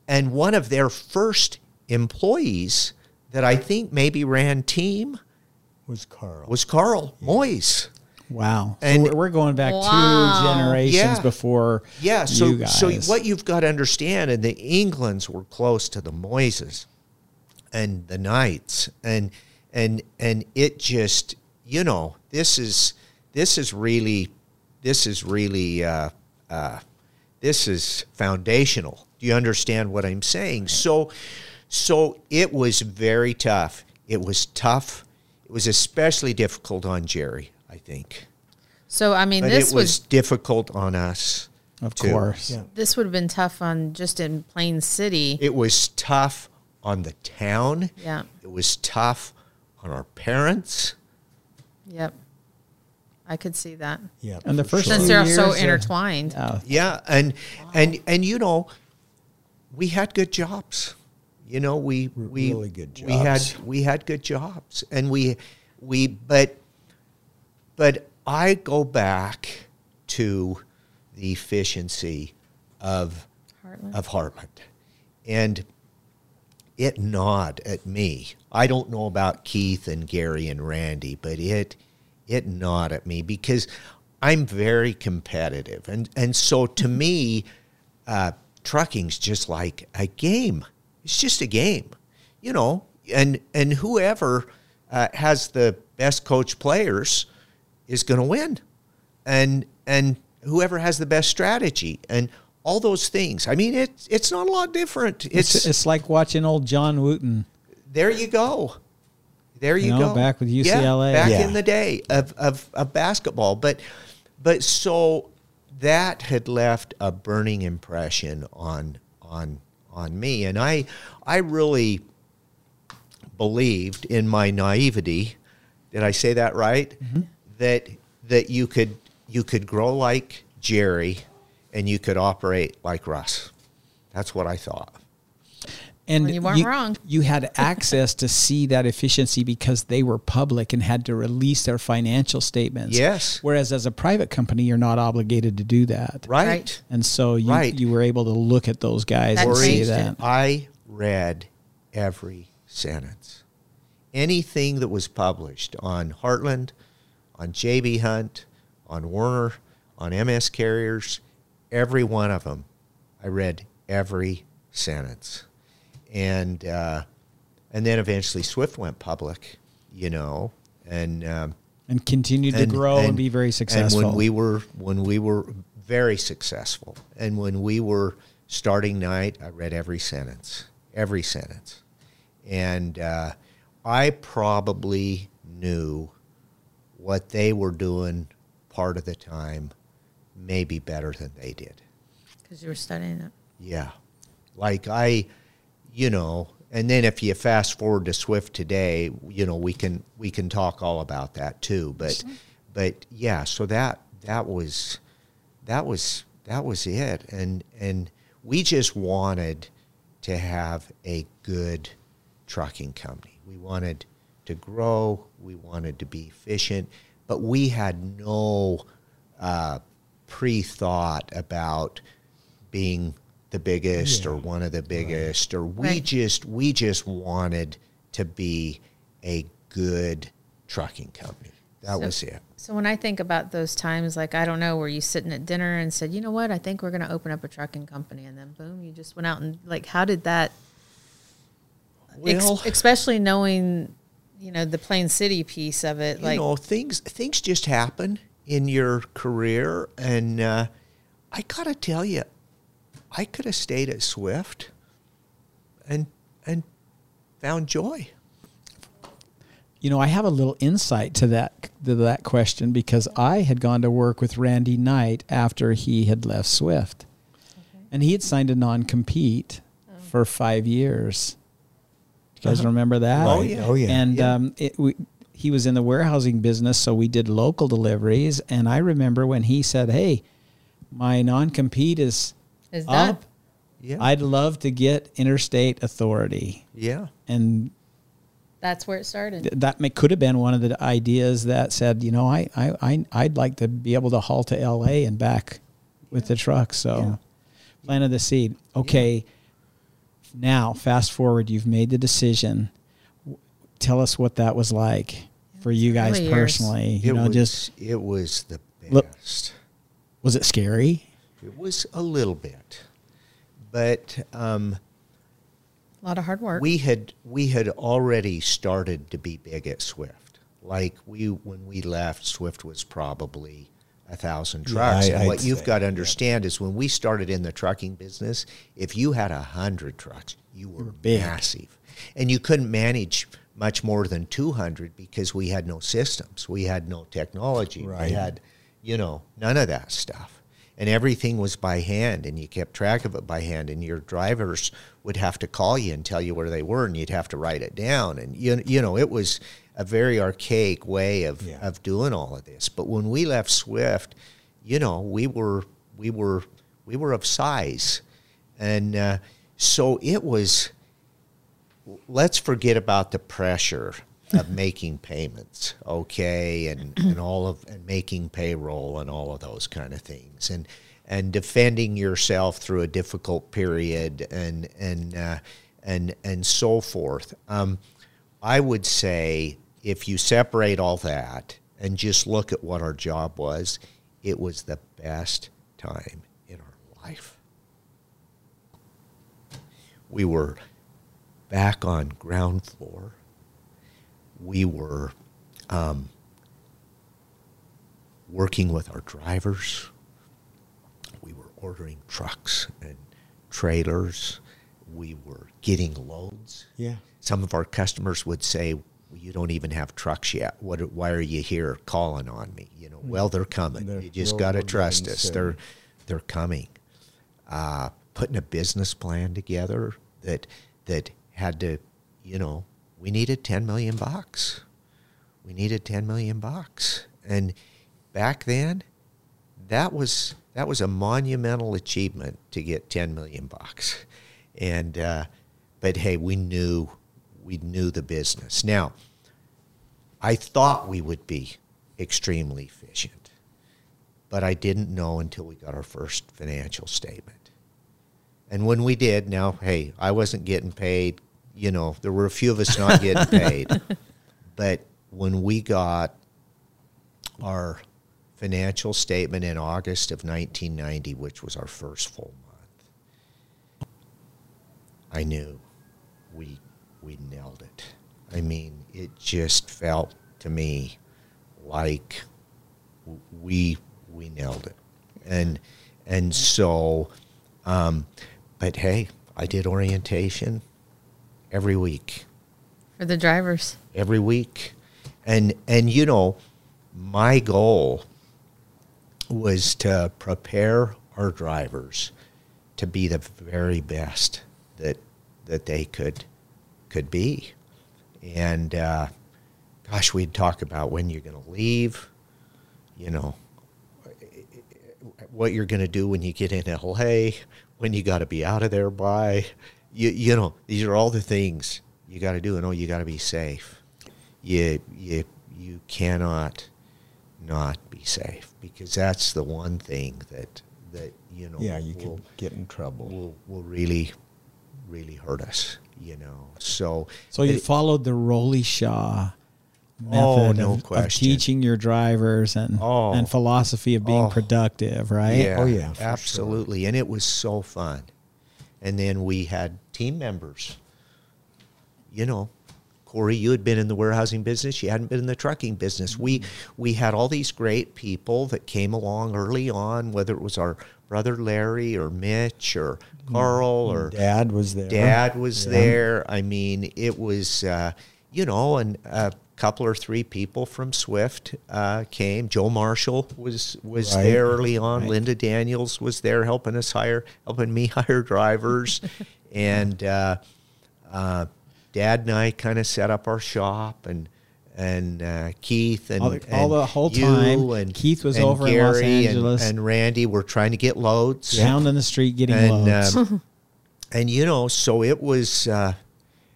and one of their first employees that I think maybe ran team Was Carl. was Carl Moyes. Wow. And- so we're- we're going back Wow. two generations Yeah. before Yeah, so you guys. so what you've got to understand, and the Englands were close to the Moyeses and the Knights, and and and it just you know this is this is really this is really uh, uh, this is foundational. Do you understand what I'm saying? So so it was very tough. It was tough. It was especially difficult on Jerry, I think. So I mean, But this it was, was difficult on us. of too. course. Yeah. this would have been tough on just in Plain City. It was tough on the town. yeah. It was tough on our parents. Yep. I could see that. Yeah. And the first sure. Since few they're so years, intertwined. Oh, Yeah, and and and you know, we had good jobs. You know, we we really good We had we had good jobs, and we we but but I go back to the efficiency of Heartland. of Heartland, and it gnawed at me. I don't know about Keith and Gary and Randy, but it it gnawed at me because I'm very competitive, and and so to me, uh, trucking's just like a game. It's just a game, you know. And and whoever uh, has the best coach players is going to win, and and whoever has the best strategy and all those things. I mean, it's it's not a lot different. it's, It's, it's like watching old John Wooden. there you go. There you, You know, go. back with Yeah, UCLA. back Yeah. in the day of, of, of basketball. But but so that had left a burning impression on on on me. And I I really believed in my naivety. Did I say that right? Mm-hmm. That that you could you could grow like Jerry and you could operate like Russ. That's what I thought. And Well, you weren't wrong. You had access to see that efficiency because they were public and had to release their financial statements. Yes. Whereas as a private company, you're not obligated to do that. Right. Right. And so you, Right. you were able to look at those guys That and see that. it. I read every sentence. Anything that was published on Heartland, on JB Hunt, on Warner, on MS Carriers, every one of them, I read every sentence. And uh, and then eventually Swift went public, you know, and um, And continued to grow and, be very successful. and when we were when we were very successful, and when we were starting Knight, I read every sentence, every sentence, and uh, I probably knew what they were doing part of the time, maybe better than they did. Because you were studying it. Yeah. Like I, you know, and then if you fast forward to Swift today, you know, we can we can talk all about that too. But but yeah, so that that was that was that was it. And and we just wanted to have a good trucking company. We wanted to grow, we wanted to be efficient, but we had no uh, pre-thought about being the biggest or one of the biggest or we Right. just we just wanted to be a good trucking company that So- was it So when I think about those times, like I don't know, were you sitting at dinner and said, you know what, I think we're going to open up a trucking company, and then boom, you just went out and like, how did that? ex- well especially knowing, you know, the Plain City piece of it, you like know things things just happen in your career and uh, i gotta tell you i could have stayed at swift and and found joy You know, I have a little insight to that to that question because I had gone to work with Randy Knight after he had left Swift, and he had signed a non-compete for five years. You guys remember that? Oh, yeah. Oh, yeah. And Yeah. um, it, we, he was in the warehousing business, so we did local deliveries. And I remember when he said, "Hey, my non-compete is is that up. yeah I'd love to get interstate authority." yeah And that's where it started. th- that may, could have been one of the ideas that said, you know, I, I, I, I'd like to be able to haul to LA and back with the truck. So Yeah. planted the seed. Okay. Now, fast forward, you've made the decision. W- Tell us what that was like for you guys Early years. personally. You it know, was just it was the Look- best was it scary? It was a little bit but um, A lot of hard work. we had we had already started to be big at Swift. Like we when we left, Swift was probably a thousand Yeah, trucks. I- and I'd what you've say, got to understand is when we started in the trucking business, if you had a hundred trucks, you were, big. massive, and you couldn't manage much more than two hundred because we had no systems, we had no technology, Right. we had, you know, none of that stuff and everything was by hand and you kept track of it by hand and your drivers would have to call you and tell you where they were and you'd have to write it down. And you, you know it was a very archaic way of, Yeah. of doing all of this. But when we left swift you know we were we were we were of size. And uh, so it was let's forget about the pressure of making payments, okay, and, and all of and making payroll and all of those kind of things, and and defending yourself through a difficult period and and uh, and and so forth. Um, I would say if you separate all that and just look at what our job was, it was the best time in our life. We were back on ground floor. We were um, working with our drivers. We were ordering trucks and trailers. We were getting loads. Yeah. Some of our customers would say, "You don't even have trucks yet. What? Why are you here calling on me?" You know, well, they're coming. They're- you just got to trust us. soon. They're they're coming. Uh, putting a business plan together that that had to, you know, we needed ten million bucks. We needed ten million bucks, and back then, that was that was a monumental achievement to get ten million bucks, and uh, but hey, we knew we knew the business. Now, I thought we would be extremely efficient, but I didn't know until we got our first financial statement. And when we did, now, hey, I wasn't getting paid. You know, there were a few of us not getting paid. but when we got our financial statement in August of 1990, which was our first full month, I knew we we nailed it. I mean, it just felt to me like we we nailed it, and and so, um, but hey, I did orientation every week. For the drivers. every week. And and you know my goal was to prepare our drivers to be the very best that that they could could be. And uh, gosh we'd talk about when you're going to leave you know what you're going to do when you get in LA, when you got to be out of there by, you you know these are all the things you got to do, and oh, you got to be safe. You you you cannot not be safe because that's the one thing that that you know Yeah, you will, could get in trouble. will will really really hurt us. You know, so So you it- followed the Rolly Shaw oh, method Oh, no of, of teaching your drivers and Oh. and philosophy of being Oh. productive, right? Yeah. Oh, yeah, for sure. absolutely. And it was so fun. And then we had team members. You know, Corey, you had been in the warehousing business. You hadn't been in the trucking business. We mm-hmm. we had all these great people that came along early on, whether it was our brother Larry or Mitch or mm-hmm. Carl or mm-hmm. Dad was there. Dad was Yeah. there. I mean, it was, uh, you know, and a couple or three people from Swift uh, came. Joe Marshall was was Right. there early on. Right. Linda Daniels was there helping us hire, helping me hire drivers, and uh, uh, Dad and I kind of set up our shop and. And uh, Keith and, All the- all the whole time, and Keith was and over in Los Gary and- Angeles. and, Randy were trying to get loads Down in the street getting and loads. um, and you know, so it was uh,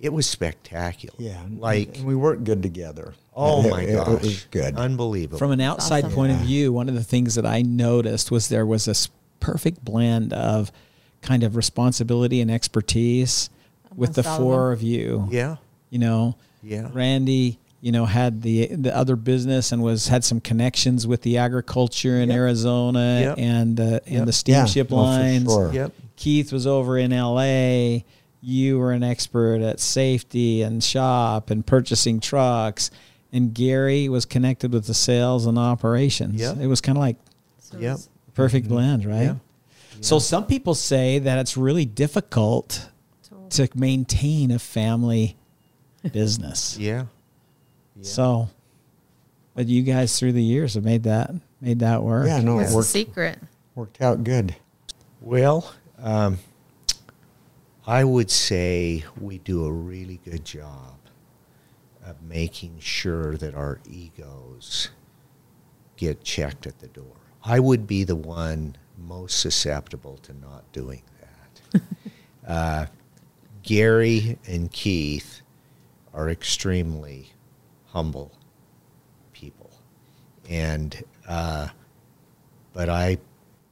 it was spectacular. Yeah, like and we worked good together. oh It- my it- it gosh, was good. unbelievable. From an outside awesome. point of view, one of the things that I noticed was there was this perfect blend of kind of responsibility and expertise with the Amongst four them. of you. yeah, You know, Yeah. Randy, you know, had the the other business and was had some connections with the agriculture in Yep. Arizona Yep. and uh, and Yep. the steamship Yeah, oh, for lines. sure. yep, Keith was over in LA. You were an expert at safety and shop and purchasing trucks. And Gary was connected with the sales and operations. Yep. It was kind of like So Yep. it's- perfect blend, right? Yeah. So some people say that it's really difficult to maintain a family business. yeah. So, but you guys through the years have made that made that work. Yeah, no, What's it worked, secret? worked out good. Well, um, I would say we do a really good job of making sure that our egos get checked at the door. I would be the one most susceptible to not doing that. uh, Gary and Keith are extremely humble people, and uh, but I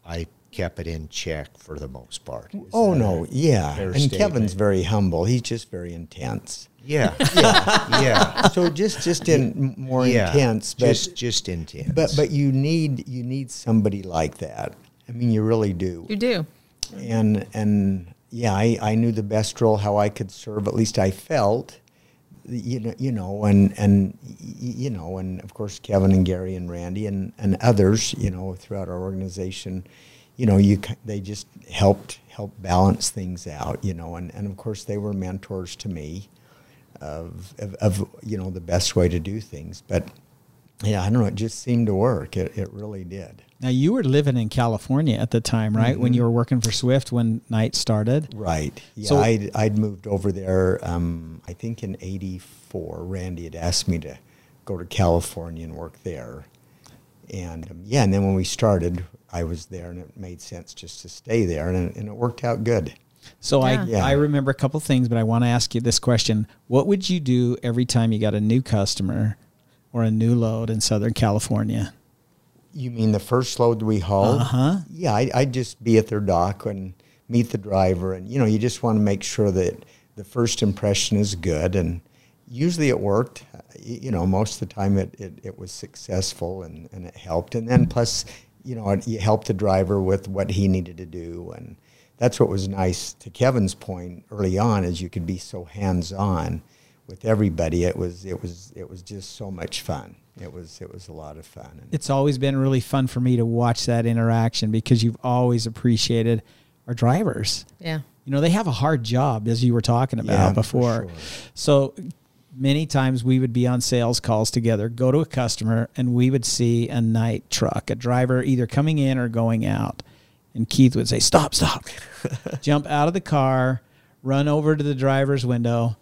I kept it in check for the most part. Is Oh no, yeah. And statement? Kevin's very humble. He's just very intense. Yeah, yeah, yeah. So just just in more yeah. intense, but just just intense. but but you need you need somebody like that. I mean, you really do. You do. and and yeah, I, I knew the best role how I could serve. At least I felt, you know, you know, and and you know, and of course Kevin and Gary and Randy and and others, you know, throughout our organization, you know, you they just helped help balance things out, you know, and and of course they were mentors to me, of of, of you know the best way to do things, but. Yeah, I don't know. It just seemed to work. It, it really did. Now you were living in California at the time, right? When Mhm. you were working for Swift when Knight started. Right. Yeah, So- I'd, I'd moved over there, um, I think in 84. Randy had asked me to go to California and work there. And um, yeah, and then when we started, I was there and it made sense just to stay there and it, and it worked out good. So I Yeah. I remember a couple things, but I want to ask you this question: What would you do every time you got a new customer or a new load in Southern California? You mean the first load we hauled? Uh-huh. Yeah, I, I'd just be at their dock and meet the driver, and you know, you just want to make sure that the first impression is good, and usually it worked. Uh, You know, most of the time it, it, it was successful and, and it helped, and then plus, you know, it, you helped the driver with what he needed to do, and that's what was nice. To Kevin's point early on, is you could be so hands on with everybody. It was it was it was just so much fun. It was it was a lot of fun. And It's always been really fun for me to watch that interaction because you've always appreciated our drivers. Yeah. You know, they have a hard job, as you were talking about Yeah, before. sure. So many times we would be on sales calls together, go to a customer, and we would see a Knight truck, a driver either coming in or going out. And Keith would say, Stop, stop. Jump out of the car, run over to the driver's window,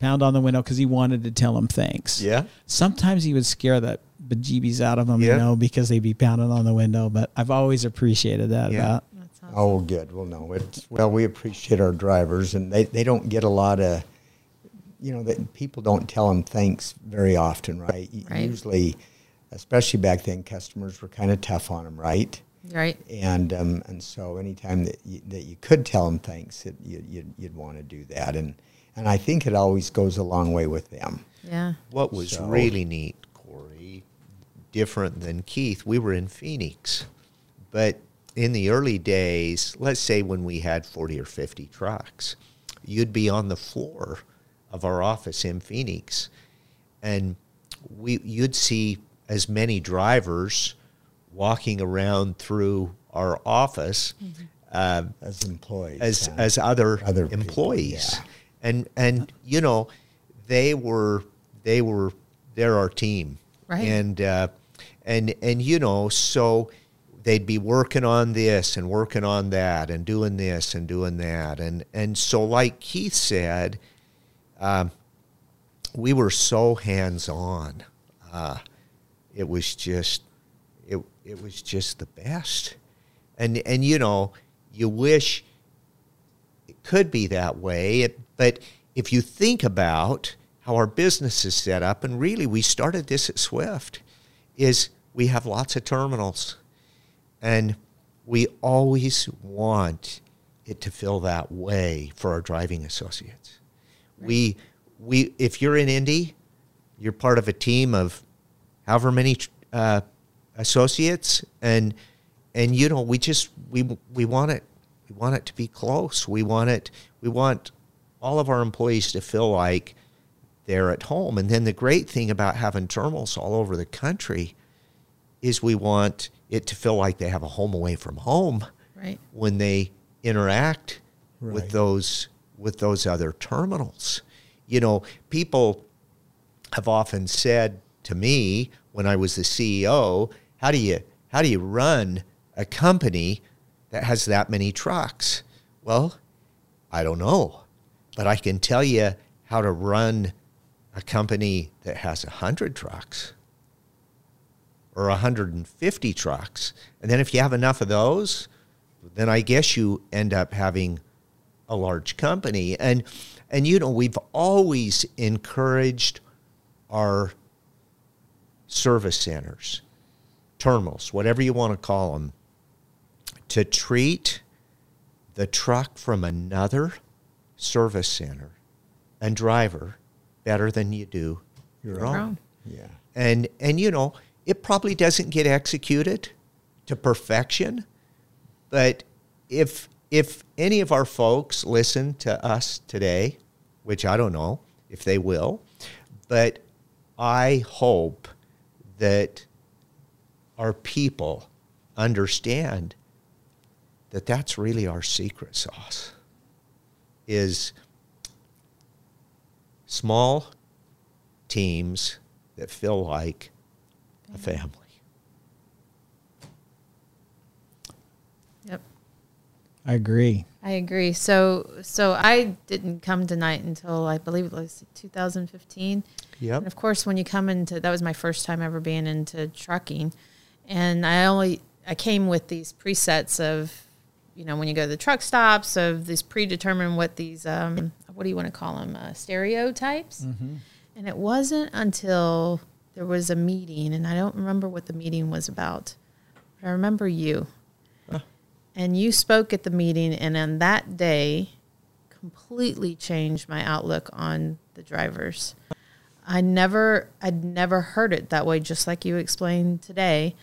pound on the window because he wanted to tell him thanks. Yeah. Sometimes he would scare the bejeebies out of them, Yeah. you know, because they'd be pounding on the window. But I've always appreciated that Yeah. about That's awesome. Oh, good. Well, no, it's well. We appreciate our drivers, and they, they don't get a lot of, you know, that people don't tell them thanks very often, right? Right. Usually, especially back then, customers were kind of tough on them, right? Right. And um, and so anytime that you, that you could tell them thanks, it, you, you'd, you'd want to do that, and and I think it always goes a long way with them. Yeah. What was So- really neat, Corey, different than Keith, we were in Phoenix. But in the early days, let's say when we had 40 or 50 trucks, you'd be on the floor of our office in Phoenix and we you'd see as many drivers walking around through our office uh, As employees, as huh? as other, Other people, employees, yeah. and and you know they were they were they're our team, Right. And uh, and and you know so they'd be working on this and working on that and doing this and doing that, and and so like Keith said, um, we were so hands on. Uh, it was just it it was just the best. And and you know, you wish it could be that way, it, but if you think about how our business is set up and really we started this at Swift is we have lots of terminals and we always want it to feel that way for our driving associates. We we if you're in Indy, you're part of a team of however many uh, associates, and and you know we just we we want it we want it to be close. We want it we want all of our employees to feel like they're at home. And then the great thing about having terminals all over the country is we want it to feel like they have a home away from home Right. when they interact with those with those other terminals. You know, people have often said to me when I was the CEO, how do you how do you run a company that has that many trucks? Well, I don't know, but I can tell you how to run a company that has 100 trucks or 150 trucks. And then if you have enough of those, then I guess you end up having a large company. And and you know, we've always encouraged our service centers, terminals, whatever you want to call them, to treat the truck from another service center and driver better than you do your, Your own. own. Yeah. And and you know, it probably doesn't get executed to perfection, but if if any of our folks listen to us today, which I don't know if they will, but I hope that our people understand that that's really our secret sauce is small teams that feel like a family. I agree. I agree. So so I didn't come to Knight until I believe it was 2015. Yep. And of course, when you come into that was my first time ever being into trucking, and I only I came with these presets of you know, when you go to the truck stops, of these predetermined what these, um, what do you want to call them, uh, stereotypes. And it wasn't until there was a meeting, and I don't remember what the meeting was about, but I remember you. And you spoke at the meeting, and on that day, completely changed my outlook on the drivers. I never, I'd never heard it that way, just like you explained today.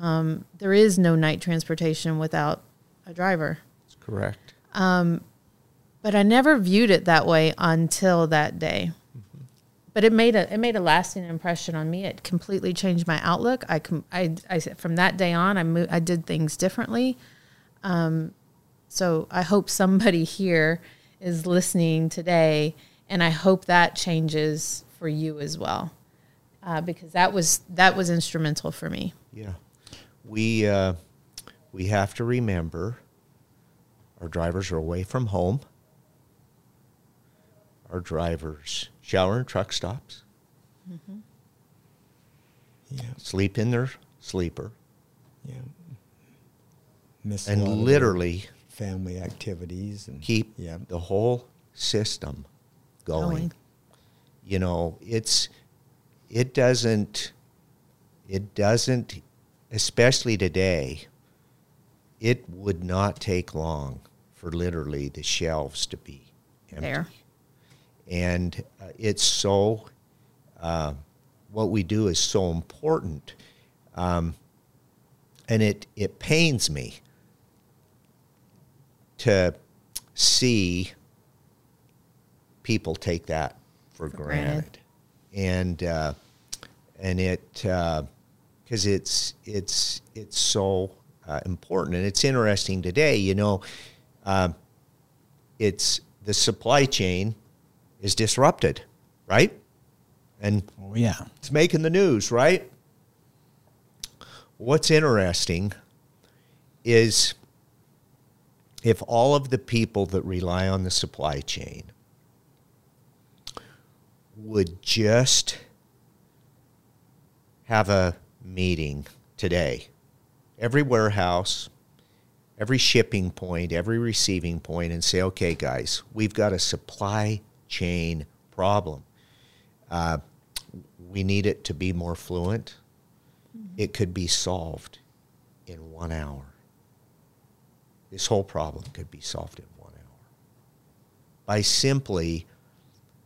Um, there is no Knight Transportation without a driver That's correct. but I never viewed it that way until that day. But it made a it made a lasting impression on me. It completely changed my outlook. I com- I, I from that day on, I moved, I did things differently. Um, so I hope somebody here is listening today, and I hope that changes for you as well, uh, because that was that was instrumental for me. Yeah, we uh, we have to remember our drivers are away from home. Our drivers shower in truck stops, Yeah, sleep in their sleeper, yeah. Miss and literally family activities and keep Yeah, the whole system going. Going. You know, it's it doesn't it doesn't especially today it would not take long for literally the shelves to be empty. There. And uh, it's so uh, what we do is so important. Um, and it, it pains me to see people take that for, granted. granted. And uh, and it because it's it's it's so uh, important and it's interesting today. You know, uh, it's the supply chain is disrupted, right? And Oh, yeah. it's making the news, right? What's interesting is if all of the people that rely on the supply chain would just have a meeting today, every warehouse, every shipping point, every receiving point, and say, okay, guys, we've got a supply chain problem. Uh, we need it to be more fluent. It could be solved in one hour. This whole problem could be solved in one hour by simply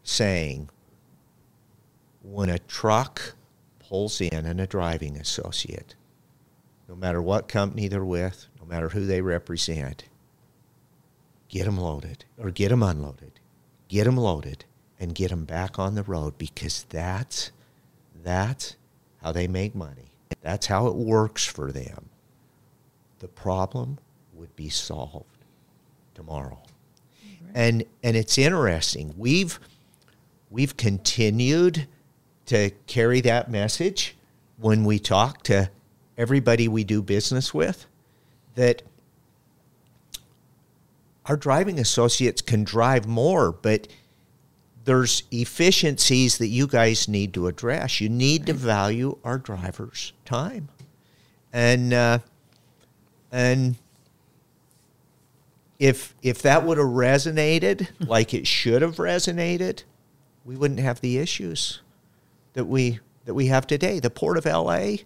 saying when a truck pulls in and a driving associate, no matter what company they're with, no matter who they represent, get them loaded or get them unloaded, get them loaded and get them back on the road because that's that's how they make money. That's how it works for them. The problem would be solved tomorrow. And and it's interesting. We've we've continued to carry that message when we talk to everybody we do business with that our driving associates can drive more, but there's efficiencies that you guys need to address. You need to value our drivers' time, and uh, and if if that would have resonated like it should have resonated, we wouldn't have the issues that we that we have today. The port of L.A.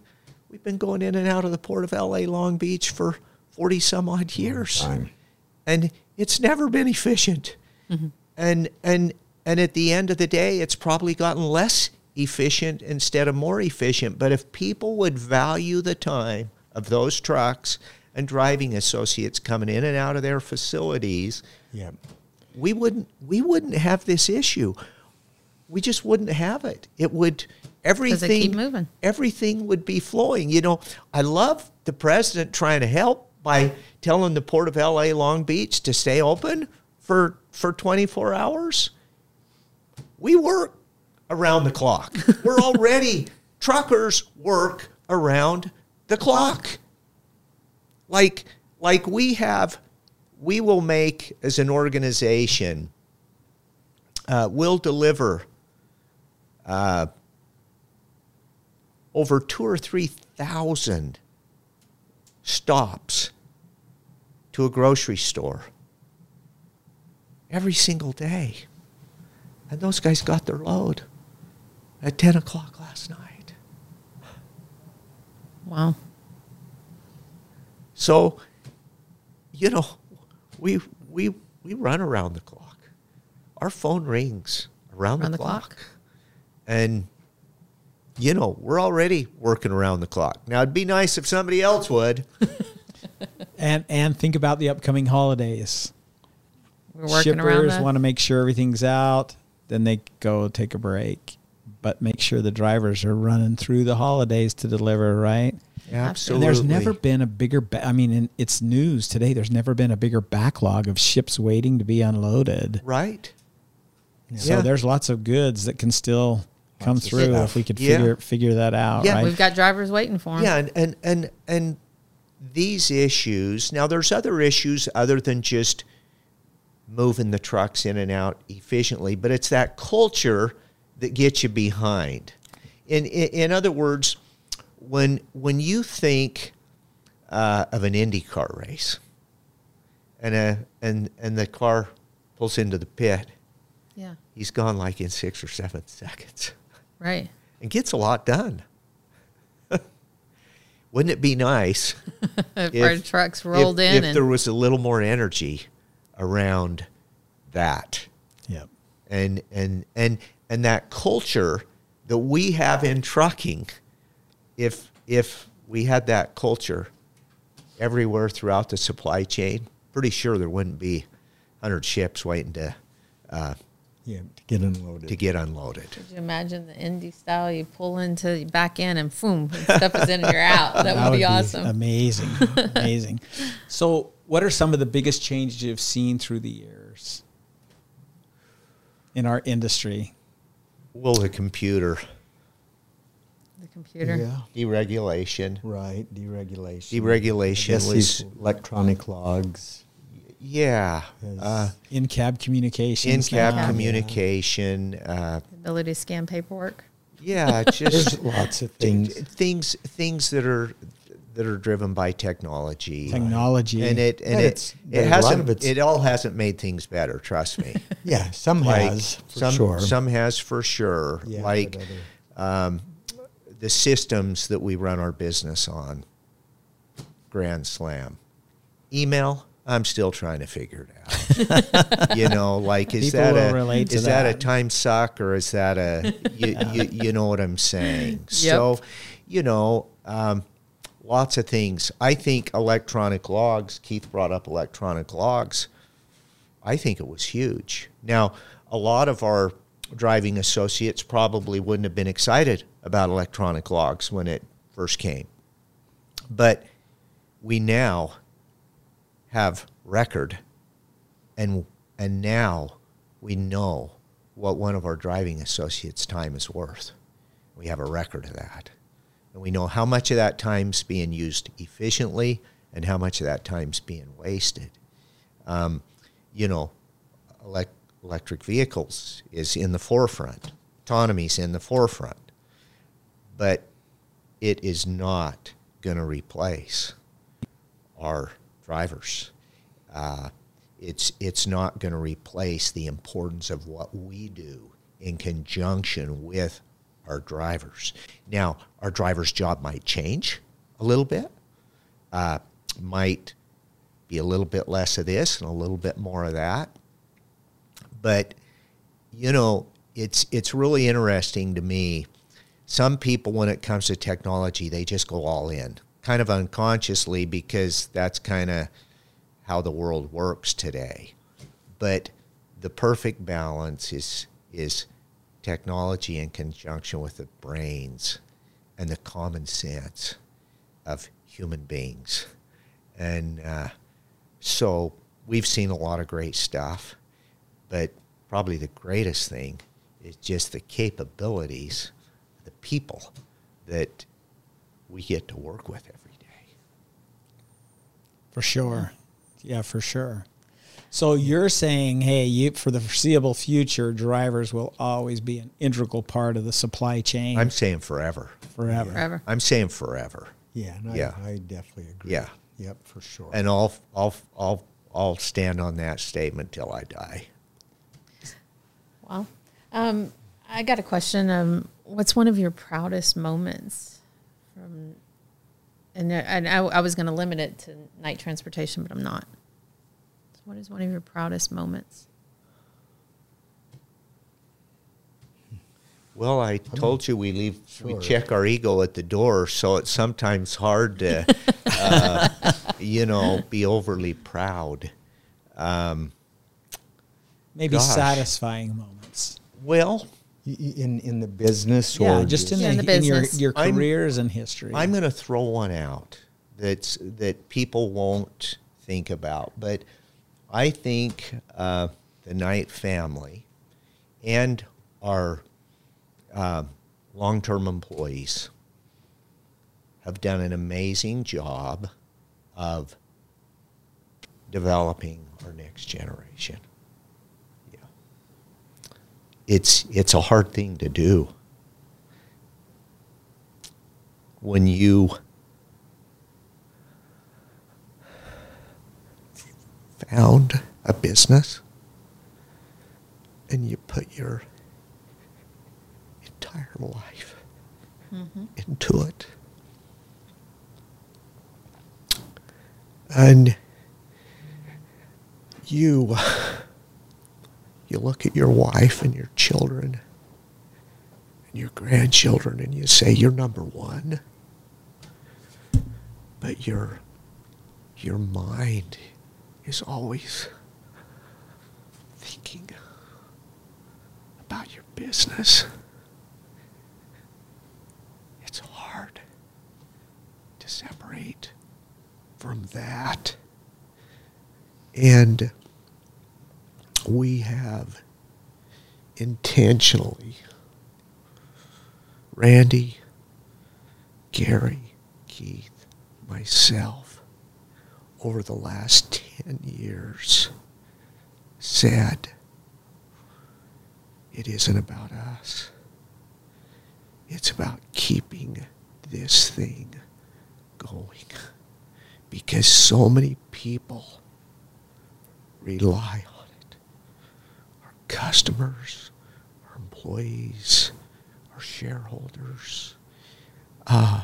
We've been going in and out of the port of L.A. Long Beach for forty some odd years and it's never been efficient. Mm-hmm. And and and at the end of the day, it's probably gotten less efficient instead of more efficient. But if people would value the time of those trucks and driving associates coming in and out of their facilities, Yeah. we wouldn't we wouldn't have this issue. We just wouldn't have it. It would everything keep moving. Everything would be flowing. You know, I love the president trying to help by telling the port of LA Long Beach to stay open for for 24 hours. We work around the clock. We're already truckers work around the clock like like we have we will make as an organization uh, we'll deliver uh, over two or three thousand stops to a grocery store every single day. And those guys got their load at 10 o'clock last night. Wow. So, you know, we, we, we run around the clock. Our phone rings around, Around the, the clock. clock. And, you know, we're already working around the clock. Now, it'd be nice if somebody else would. And and think about the upcoming holidays. We're working around Shippers that. want to make sure everything's out, then they go take a break. But make sure the drivers are running through the holidays to deliver, right? And Absolutely. there's never been a bigger. Ba- I mean, in, it's news today. There's never been a bigger backlog of ships waiting to be unloaded. Right? So Yeah. there's lots of goods that can still come Lots through if we could Yeah. figure figure that out. Yeah, right? We've got drivers waiting for them. Yeah, and, and and and these issues. Now, there's other issues other than just moving the trucks in and out efficiently, but it's that culture that get you behind. In in, in other words, when when you think uh, of an IndyCar race, and a and and the car pulls into the pit, Yeah. he's gone like in six or seven seconds Right. and gets a lot done. Wouldn't it be nice If, if our trucks rolled if, in if and there was a little more energy around that Yep. and and and and that culture that we have in trucking if if we had that culture everywhere throughout the supply chain pretty sure there wouldn't be 100 ships waiting to uh, Yeah, to get unloaded. to get unloaded Could you imagine the indie style? You pull into back in and boom, stuff is in and you're out. That, would, be awesome. amazing, amazing. So, what are some of the biggest changes you've seen through the years in our industry? Well the computer the computer. Yeah, deregulation right. Deregulation. deregulation I guess these electronic logs. yeah uh, In cab communication, in-cab Yeah. communication uh, ability to scan paperwork. yeah just lots of things. things things that are that are driven by technology. Technology, and it and it, it's- but it hasn't it all hasn't made things better trust me. Yeah, some like has for some sure. some has for sure. Yeah, like um, the systems that we run our business on. Grand slam. Email i'm still trying to figure it out. You know like is People that a is that. a time suck or is that a you, you, you know what i'm saying? So you know um, lots of things i think electronic logs keith brought up electronic logs I think it was huge. Now, a lot of our driving associates probably wouldn't have been excited about electronic logs when it first came. But we now have record and and now we know what one of our driving associates' time is worth. We have a record of that. And we know how much of that time's being used efficiently and how much of that time's being wasted Um, you know, elec- electric vehicles is in the forefront. Autonomy's in the forefront. But it is not going to replace our drivers. Uh, it's, it's not going to replace the importance of what we do in conjunction with our drivers. Now, our driver's job might change a little bit, uh, might be a little bit less of this and a little bit more of that. But you know, it's it's really interesting to me. Some people when it comes to technology, they just go all in, kind of unconsciously because that's kind of how the world works today. But the perfect balance is is technology in conjunction with the brains and the common sense of human beings. And uh, so we've seen a lot of great stuff, but probably the greatest thing is just the capabilities, the people that we get to work with every day. for sure. Yeah, for sure. So you're saying, hey, you, for the foreseeable future, drivers will always be an integral part of the supply chain I'm saying forever. forever. Forever. I'm saying forever. yeah, and Yeah. I, I definitely agree. Yeah. Yep, for sure. And I'll, I'll, I'll, I'll stand on that statement till I die. Well, um, I got a question. Um, what's one of your proudest moments from? And, and I, I was going to limit it to Knight transportation, but I'm not. So what is one of your proudest moments? Well, I told you we leave, we check our ego at the door, so it's sometimes hard to, uh, you know, be overly proud. Maybe Gosh. satisfying moments. Well, Y- y- in in the business Yeah, or just in, Yeah, the, in the in your, business. your I'm- careers and history. I'm going to throw one out that's that people won't think about, but I think uh, the Knight family and our uh, long-term employees have done an amazing job of developing our next generation. Yeah. It's it's a hard thing to do when you found a business and you put your entire life mm-hmm. into it. And you you look at your wife and your children and your grandchildren and you say you're number 1 but your your mind is always thinking about your business. It's hard to separate from that. And we have intentionally, Randy, Gary, Keith, myself, over the last 10 years said, it isn't about us. It's about keeping this thing going. Because so many people rely on it. Our customers, our employees, our shareholders. Uh,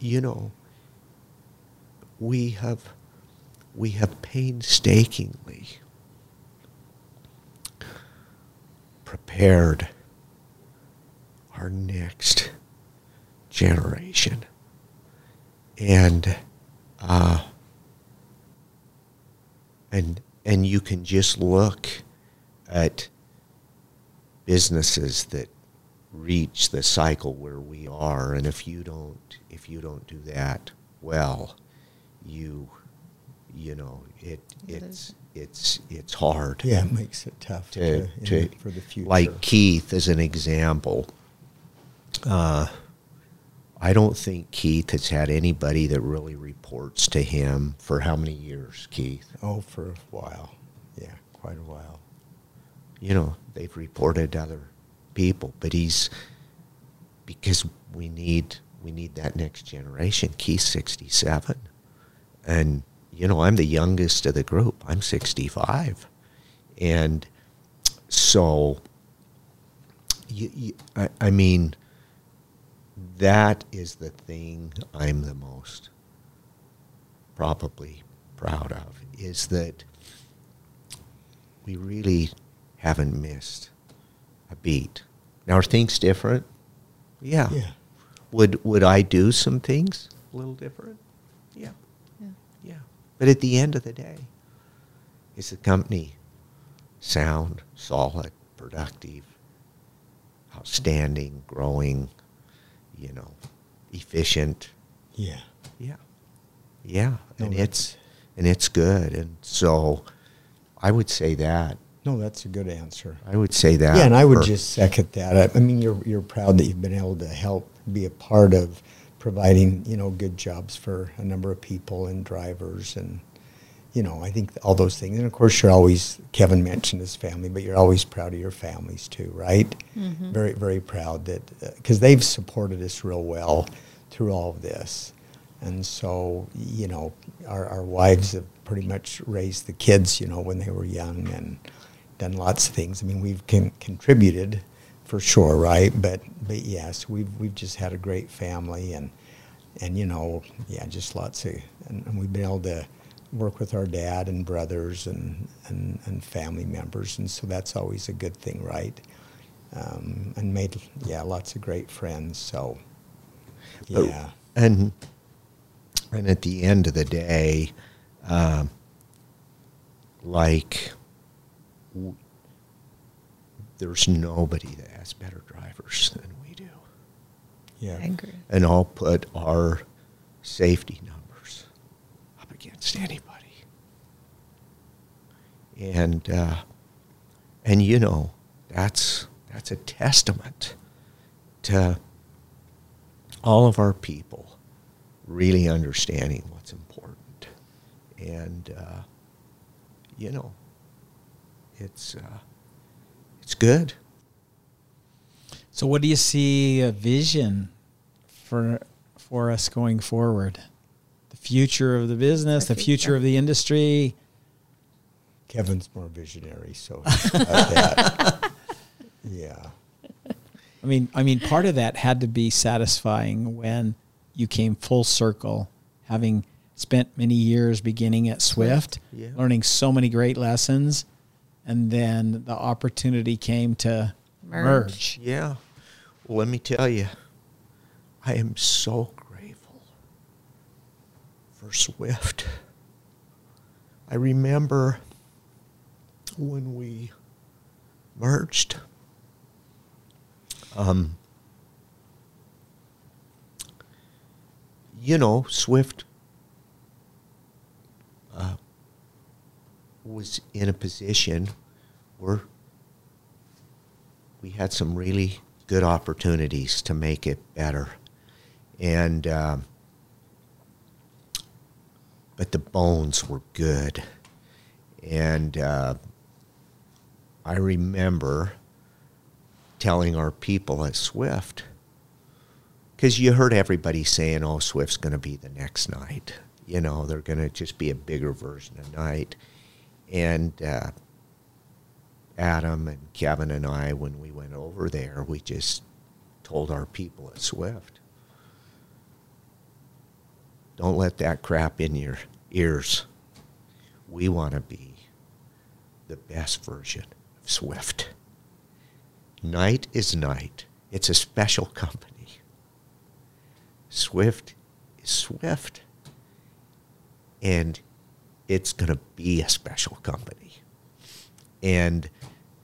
you know, we have we have painstakingly prepared our next generation. And uh, and and you can just look at businesses that reach the cycle where we are. And if you don't if you don't do that well you you know it It it's it's it's hard yeah, it makes it tough to, to, to for the future. like Keith as an example. Uh, I don't think Keith has had anybody that really reports to him for how many years, Keith? oh, for a while, yeah, quite a while. You know, they've reported other people, but he's because we need we need that next generation. Keith's sixty seven, and you know I'm the youngest of the group. I'm sixty five, and so you, you, I, I mean that is the thing I'm the most probably proud of is that we really haven't missed a beat. Now are things different? Yeah. Yeah. Would would I do some things a little different? Yeah. Yeah. Yeah. But at the end of the day, is the company sound, solid, productive, outstanding, growing, you know, efficient? Yeah. Yeah. Yeah. No, and it's and it's good. And so I would say that. No, that's a good answer. I would say that. Yeah, and I would for- just second that. I, I mean, you're you're proud that you've been able to help be a part of providing you know good jobs for a number of people and drivers and you know I think all those things. And of course, you're always Kevin mentioned his family, but you're always proud of your families too, right? Mm-hmm. Very very proud that uh, because they've supported us real well through all of this. and so you know our, our wives have pretty much raised the kids you know when they were young and done lots of things. I mean we've con- contributed for sure, right? But but yes, we've we've just had a great family and and you know yeah just lots of and, and we've been able to work with our dad and brothers and, and, and family members, and so that's always a good thing, right? Um, and made yeah lots of great friends. So But- yeah, and and at the end of the day, um, like w- there's nobody that has better drivers than we do, yeah, I agree. and I'll put our safety numbers up against anybody. And uh, and you know that's that's a testament to all of our people really understanding what's important. And, uh, you know, it's, uh, it's good. So, what do you see a vision for for us going forward? The future of the business, The the future future. of the industry. Kevin's more visionary, so uh, about that. yeah, I mean, I mean, part of that had to be satisfying when you came full circle, having spent many years beginning at Swift, yeah. learning so many great lessons, and then the opportunity came to Merge. merge. Yeah. Let me tell you, I am so grateful for Swift. I remember when we merged. Um, you know, Swift uh, was in a position where we had some really good opportunities to make it better. And, um, but the bones were good. And uh, I remember telling our people at Swift, because you heard everybody saying, oh, Swift's going to be the next Knight. You know, they're going to just be a bigger version of Knight. And uh, Adam and Kevin and I, when we went over there, we just told our people at Swift, don't let that crap in your ears. We want to be the best version of Swift. Knight is Knight. It's a special company. Swift is Swift. And it's going to be a special company. And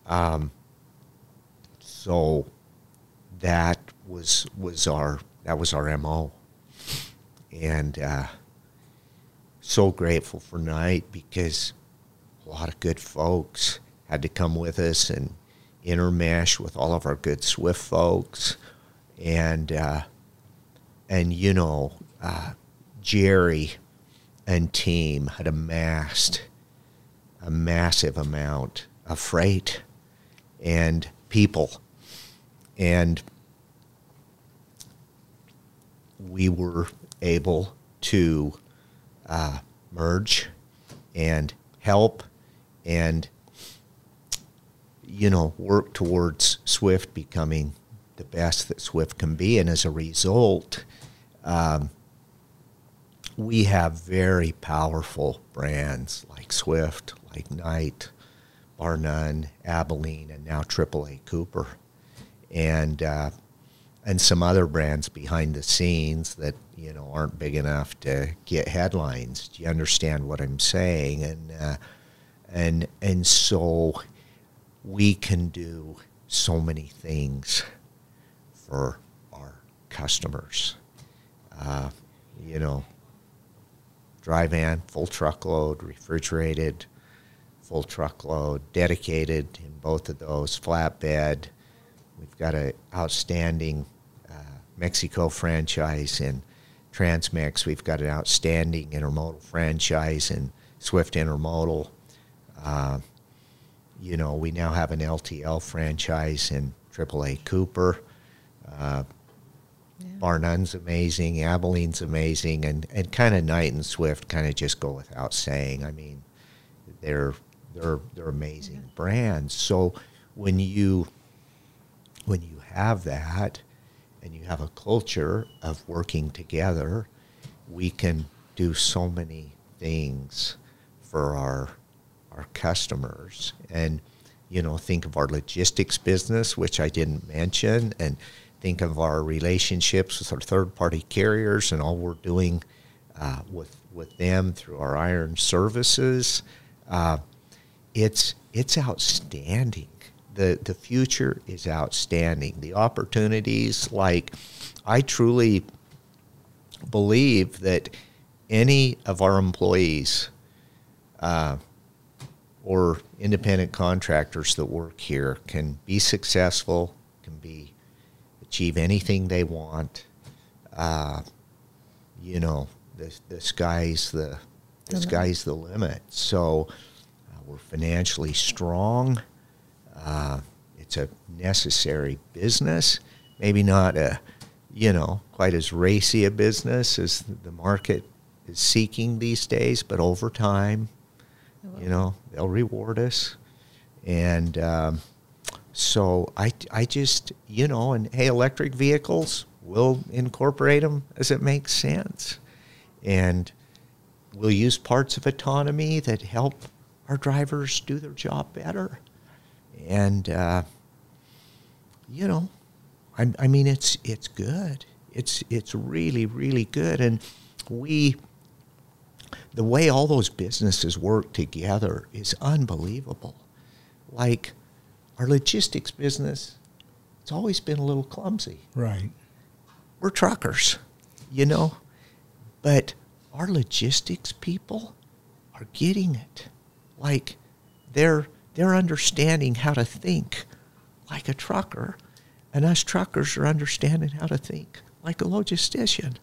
um, so that was was our that was our mo, and uh, so grateful for Knight because a lot of good folks had to come with us and intermesh with all of our good Swift folks, and uh, and you know uh, Jerry and team had amassed a massive amount of freight and people. And we were able to uh, merge and help and, you know, work towards Swift becoming the best that Swift can be. And as a result, um, we have very powerful brands like Swift, like Knight, Barr-Nunn, Abilene, and now AAA Cooper, and uh, and some other brands behind the scenes that you know aren't big enough to get headlines. Do you understand what I'm saying? And uh, and and so we can do so many things for our customers. Uh, you know, dry van, full truckload, refrigerated, full truckload, dedicated in both of those, flatbed. We've got an outstanding uh, Mexico franchise in Transmex. We've got an outstanding intermodal franchise in Swift Intermodal. Uh, you know, we now have an LTL franchise in AAA Cooper. Uh, Barr-Nunn's amazing, Abilene's amazing, and, and kind of Knight and Swift kind of just go without saying. I mean, they're they're they're amazing brands. So when you when you have that and you have a culture of working together, we can do so many things for our our customers. And you know think of our logistics business which I didn't mention and think of our relationships with our third party carriers and all we're doing uh, with with them through our iron services. Uh, it's it's outstanding the the future is outstanding the opportunities like I truly believe that any of our employees uh, or independent contractors that work here can be successful, can be achieve anything they want. Uh, you know, the the sky's the the sky's the limit. So we're financially strong. Uh, it's a necessary business. Maybe not a, you know, quite as racy a business as the market is seeking these days, but over time, you know, they'll reward us. And um, so I, I just, you know, and hey, electric vehicles, we'll incorporate them as it makes sense. And we'll use parts of autonomy that help our drivers do their job better. And, uh, you know, I, I mean, it's, it's good. It's, it's really, really good. And we, the way all those businesses work together is unbelievable. Like our logistics business, it's always been a little clumsy. Right. We're truckers, you know, but our logistics people are getting it. Like they're they're understanding how to think like a trucker, and us truckers are understanding how to think like a logistician.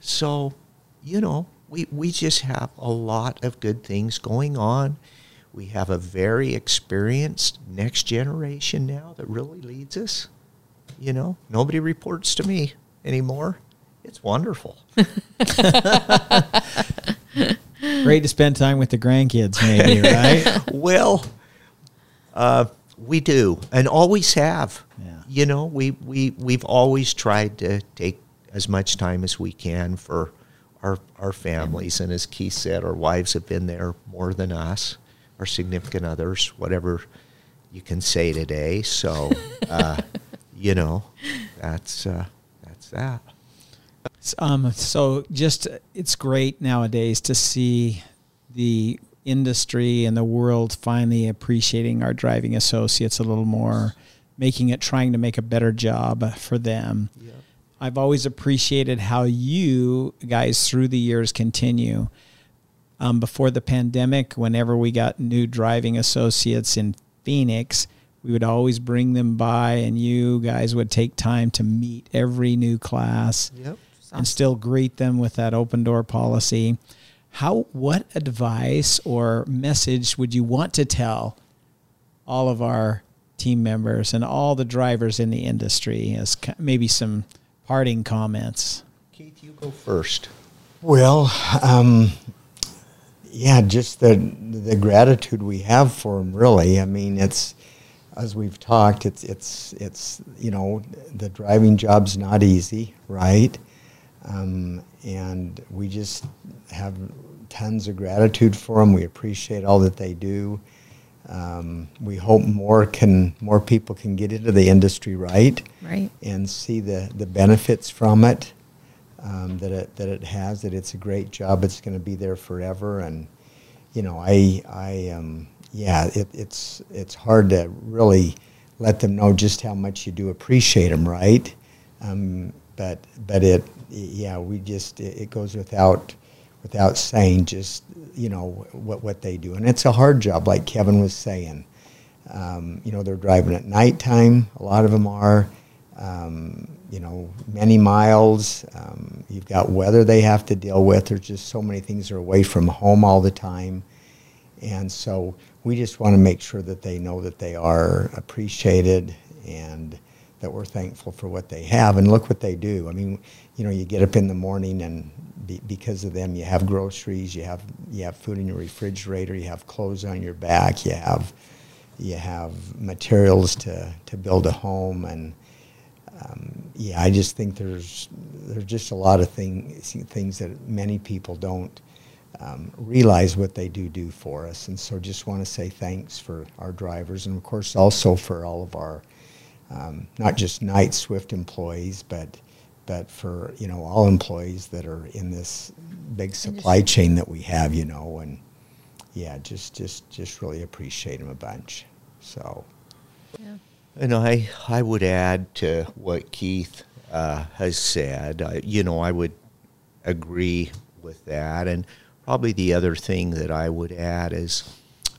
So, you know, we, we just have a lot of good things going on. We have a very experienced next generation now that really leads us. You know, nobody reports to me anymore. It's wonderful. Great to spend time with the grandkids, maybe, right? well, uh, we do, and always have. Yeah. You know, we, we, we've always tried to take as much time as we can for our, our families. And as Keith said, our wives have been there more than us, our significant others, whatever you can say today. So, uh, you know, that's, uh, that's that. Um, so just it's great nowadays to see the industry and the world finally appreciating our driving associates a little more, making it trying to make a better job for them. I've always appreciated how you guys through the years continue. Um, before the pandemic, whenever we got new driving associates in Phoenix, we would always bring them by, and you guys would take time to meet every new class Yep. And still greet them with that open door policy. How what advice or message would you want to tell all of our team members and all the drivers in the industry as maybe some parting comments? Keith, you go first. Well, um, yeah, just the the gratitude we have for them. Really, I mean, it's as we've talked. It's it's it's you know the driving job's not easy, right? Um, and we just have tons of gratitude for them. We appreciate all that they do. Um, we hope more can more people can get into the industry, right? Right. and see the, the benefits from it um, that it that it has. That it's a great job. It's going to be there forever. And you know, I I um, yeah, it, it's it's hard to really let them know just how much you do appreciate them, right? Um, but but it yeah, we just it, goes without without saying just you know what what they do, and it's a hard job, like Kevin was saying. Um, you know, they're driving at nighttime. A lot of them are. Um, you know, many miles. Um, you've got weather they have to deal with. There's just so many things are away from home all the time, and so we just want to make sure that they know that they are appreciated and that we're thankful for what they have. And look what they do. I mean, you know, you get up in the morning and be, because of them, you have groceries, you have you have food in your refrigerator, you have clothes on your back, you have you have materials to, to build a home and um, yeah, I just think there's there's just a lot of things things that many people don't um, realize what they do do for us, and so just want to say thanks for our drivers, and of course also for all of our um, not just Knight Swift employees, but but for you know all employees that are in this big supply chain that we have, you know, and yeah, just just just really appreciate them a bunch. So. Yeah. And I, I would add to what Keith uh, has said. I, you know, I would agree with that. And probably the other thing that I would add is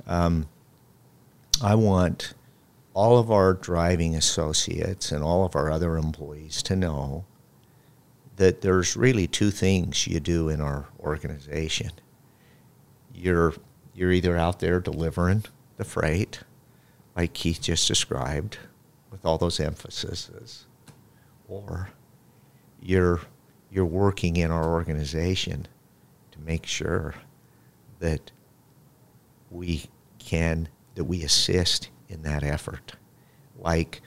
um, I want all of our driving associates and all of our other employees to know that there's really two things you do in our organization. You're, you're either out there delivering the freight, like Keith just described, with all those emphases, or you're you're working in our organization to make sure that we can that we assist in that effort. Like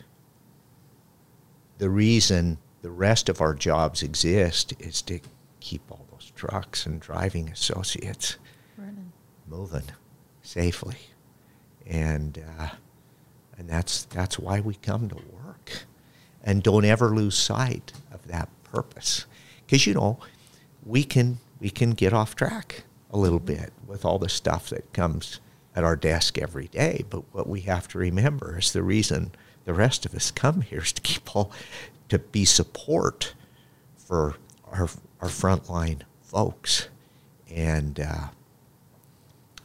the reason the rest of our jobs exist is to keep all those trucks and driving associates Running. moving safely, and uh, and that's that's why we come to work, and don't ever lose sight of that purpose, because you know we can we can get off track a little bit with all the stuff that comes at our desk every day, but what we have to remember is the reason the rest of us come here is to keep all to be support for our our frontline folks, and uh,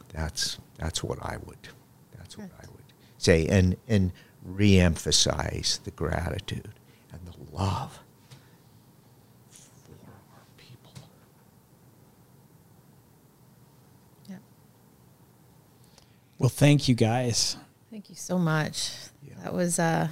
that's that's what I would that's what I would say, and and reemphasize the gratitude and the love for our people. Yeah. Well, thank you guys. Thank you so much. Yeah. That was uh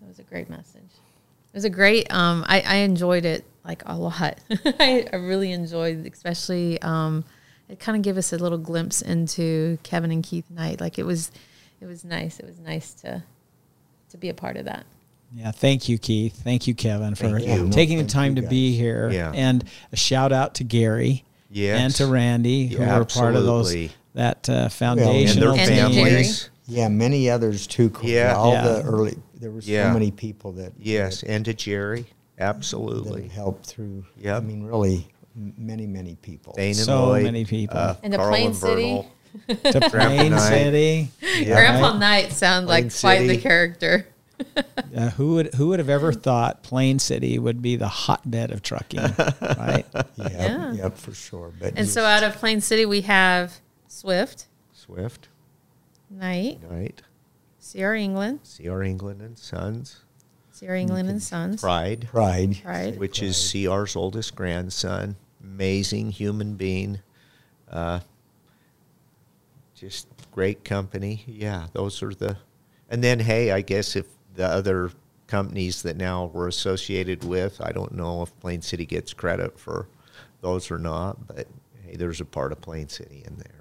that was a great message. It was a great um I, I enjoyed it like a lot. I, I really enjoyed especially um it kind of gave us a little glimpse into Kevin and Keith Knight. Like it was it was nice. It was nice to to be a part of that. Yeah, thank you, Keith. Thank you, Kevin, for you. taking the time to be here. Yeah. And a shout out to Gary Yes. and to Randy, who Yeah, were part of those absolutely. That uh, and foundational their And to. Jerry. families. Yeah, many others too. Yeah. all Yeah. the early. There were so Yeah. many people that Yes, and to Jerry, absolutely. have helped through. Yeah, I mean, really, many many people. Dane and So Lloyd, many people. uh, And to Carl Plain and City. To Plain Knight. City. Grandpa Right? Knight sounds like Plain quite the character. Uh, who would who would have ever thought Plain City would be the hotbed of trucking, right? Yep, Yeah. yep, for sure. But And so out of Plain City we have Swift, Swift, Knight, Knight, CR England, CR England and Sons, CR England and Sons. Pride, pride. Pride. which is CR's oldest grandson. Amazing human being. Uh, just great company. Yeah, those are the. And then, hey, I guess if the other companies that now we're associated with, I don't know if Plain City gets credit for those or not, but hey, there's a part of Plain City in there,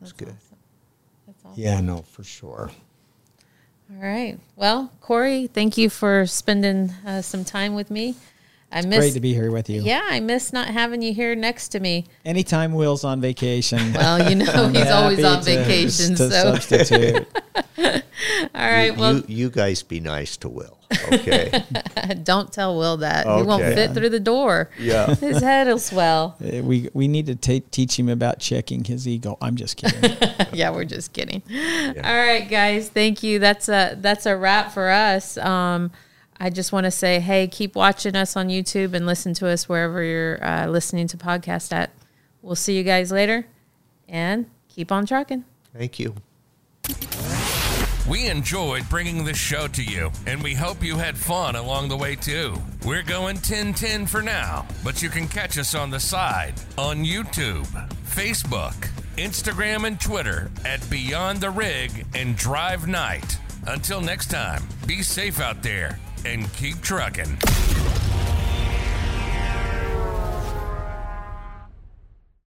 it's That's good. awesome. That's awesome. Yeah, no, for sure. All right. Well, Corey, thank you for spending uh, some time with me. I miss. Great to be here with you. Yeah, I miss not having you here next to me. Anytime Will's on vacation, Well, you know I'm he's always on to- vacation, to so substitute. all right. you, well, you, you guys be nice to Will, okay? don't tell Will that he won't Okay. fit through the door. yeah. His head will swell. Uh, we we need to ta teach him about checking his ego. I'm just kidding. yeah, we're just kidding. All right, guys, thank you. That's a that's a wrap for us. Um, I just want to say, hey, keep watching us on YouTube and listen to us wherever you're uh, listening to podcast at. We'll see you guys later, and keep on trucking. Thank you. We enjoyed bringing this show to you, and we hope you had fun along the way too. We're going 10 10 for now, but you can catch us on the side on YouTube, Facebook, Instagram, and Twitter at Beyond the Rig and Drive Knight. Until next time, be safe out there and keep trucking.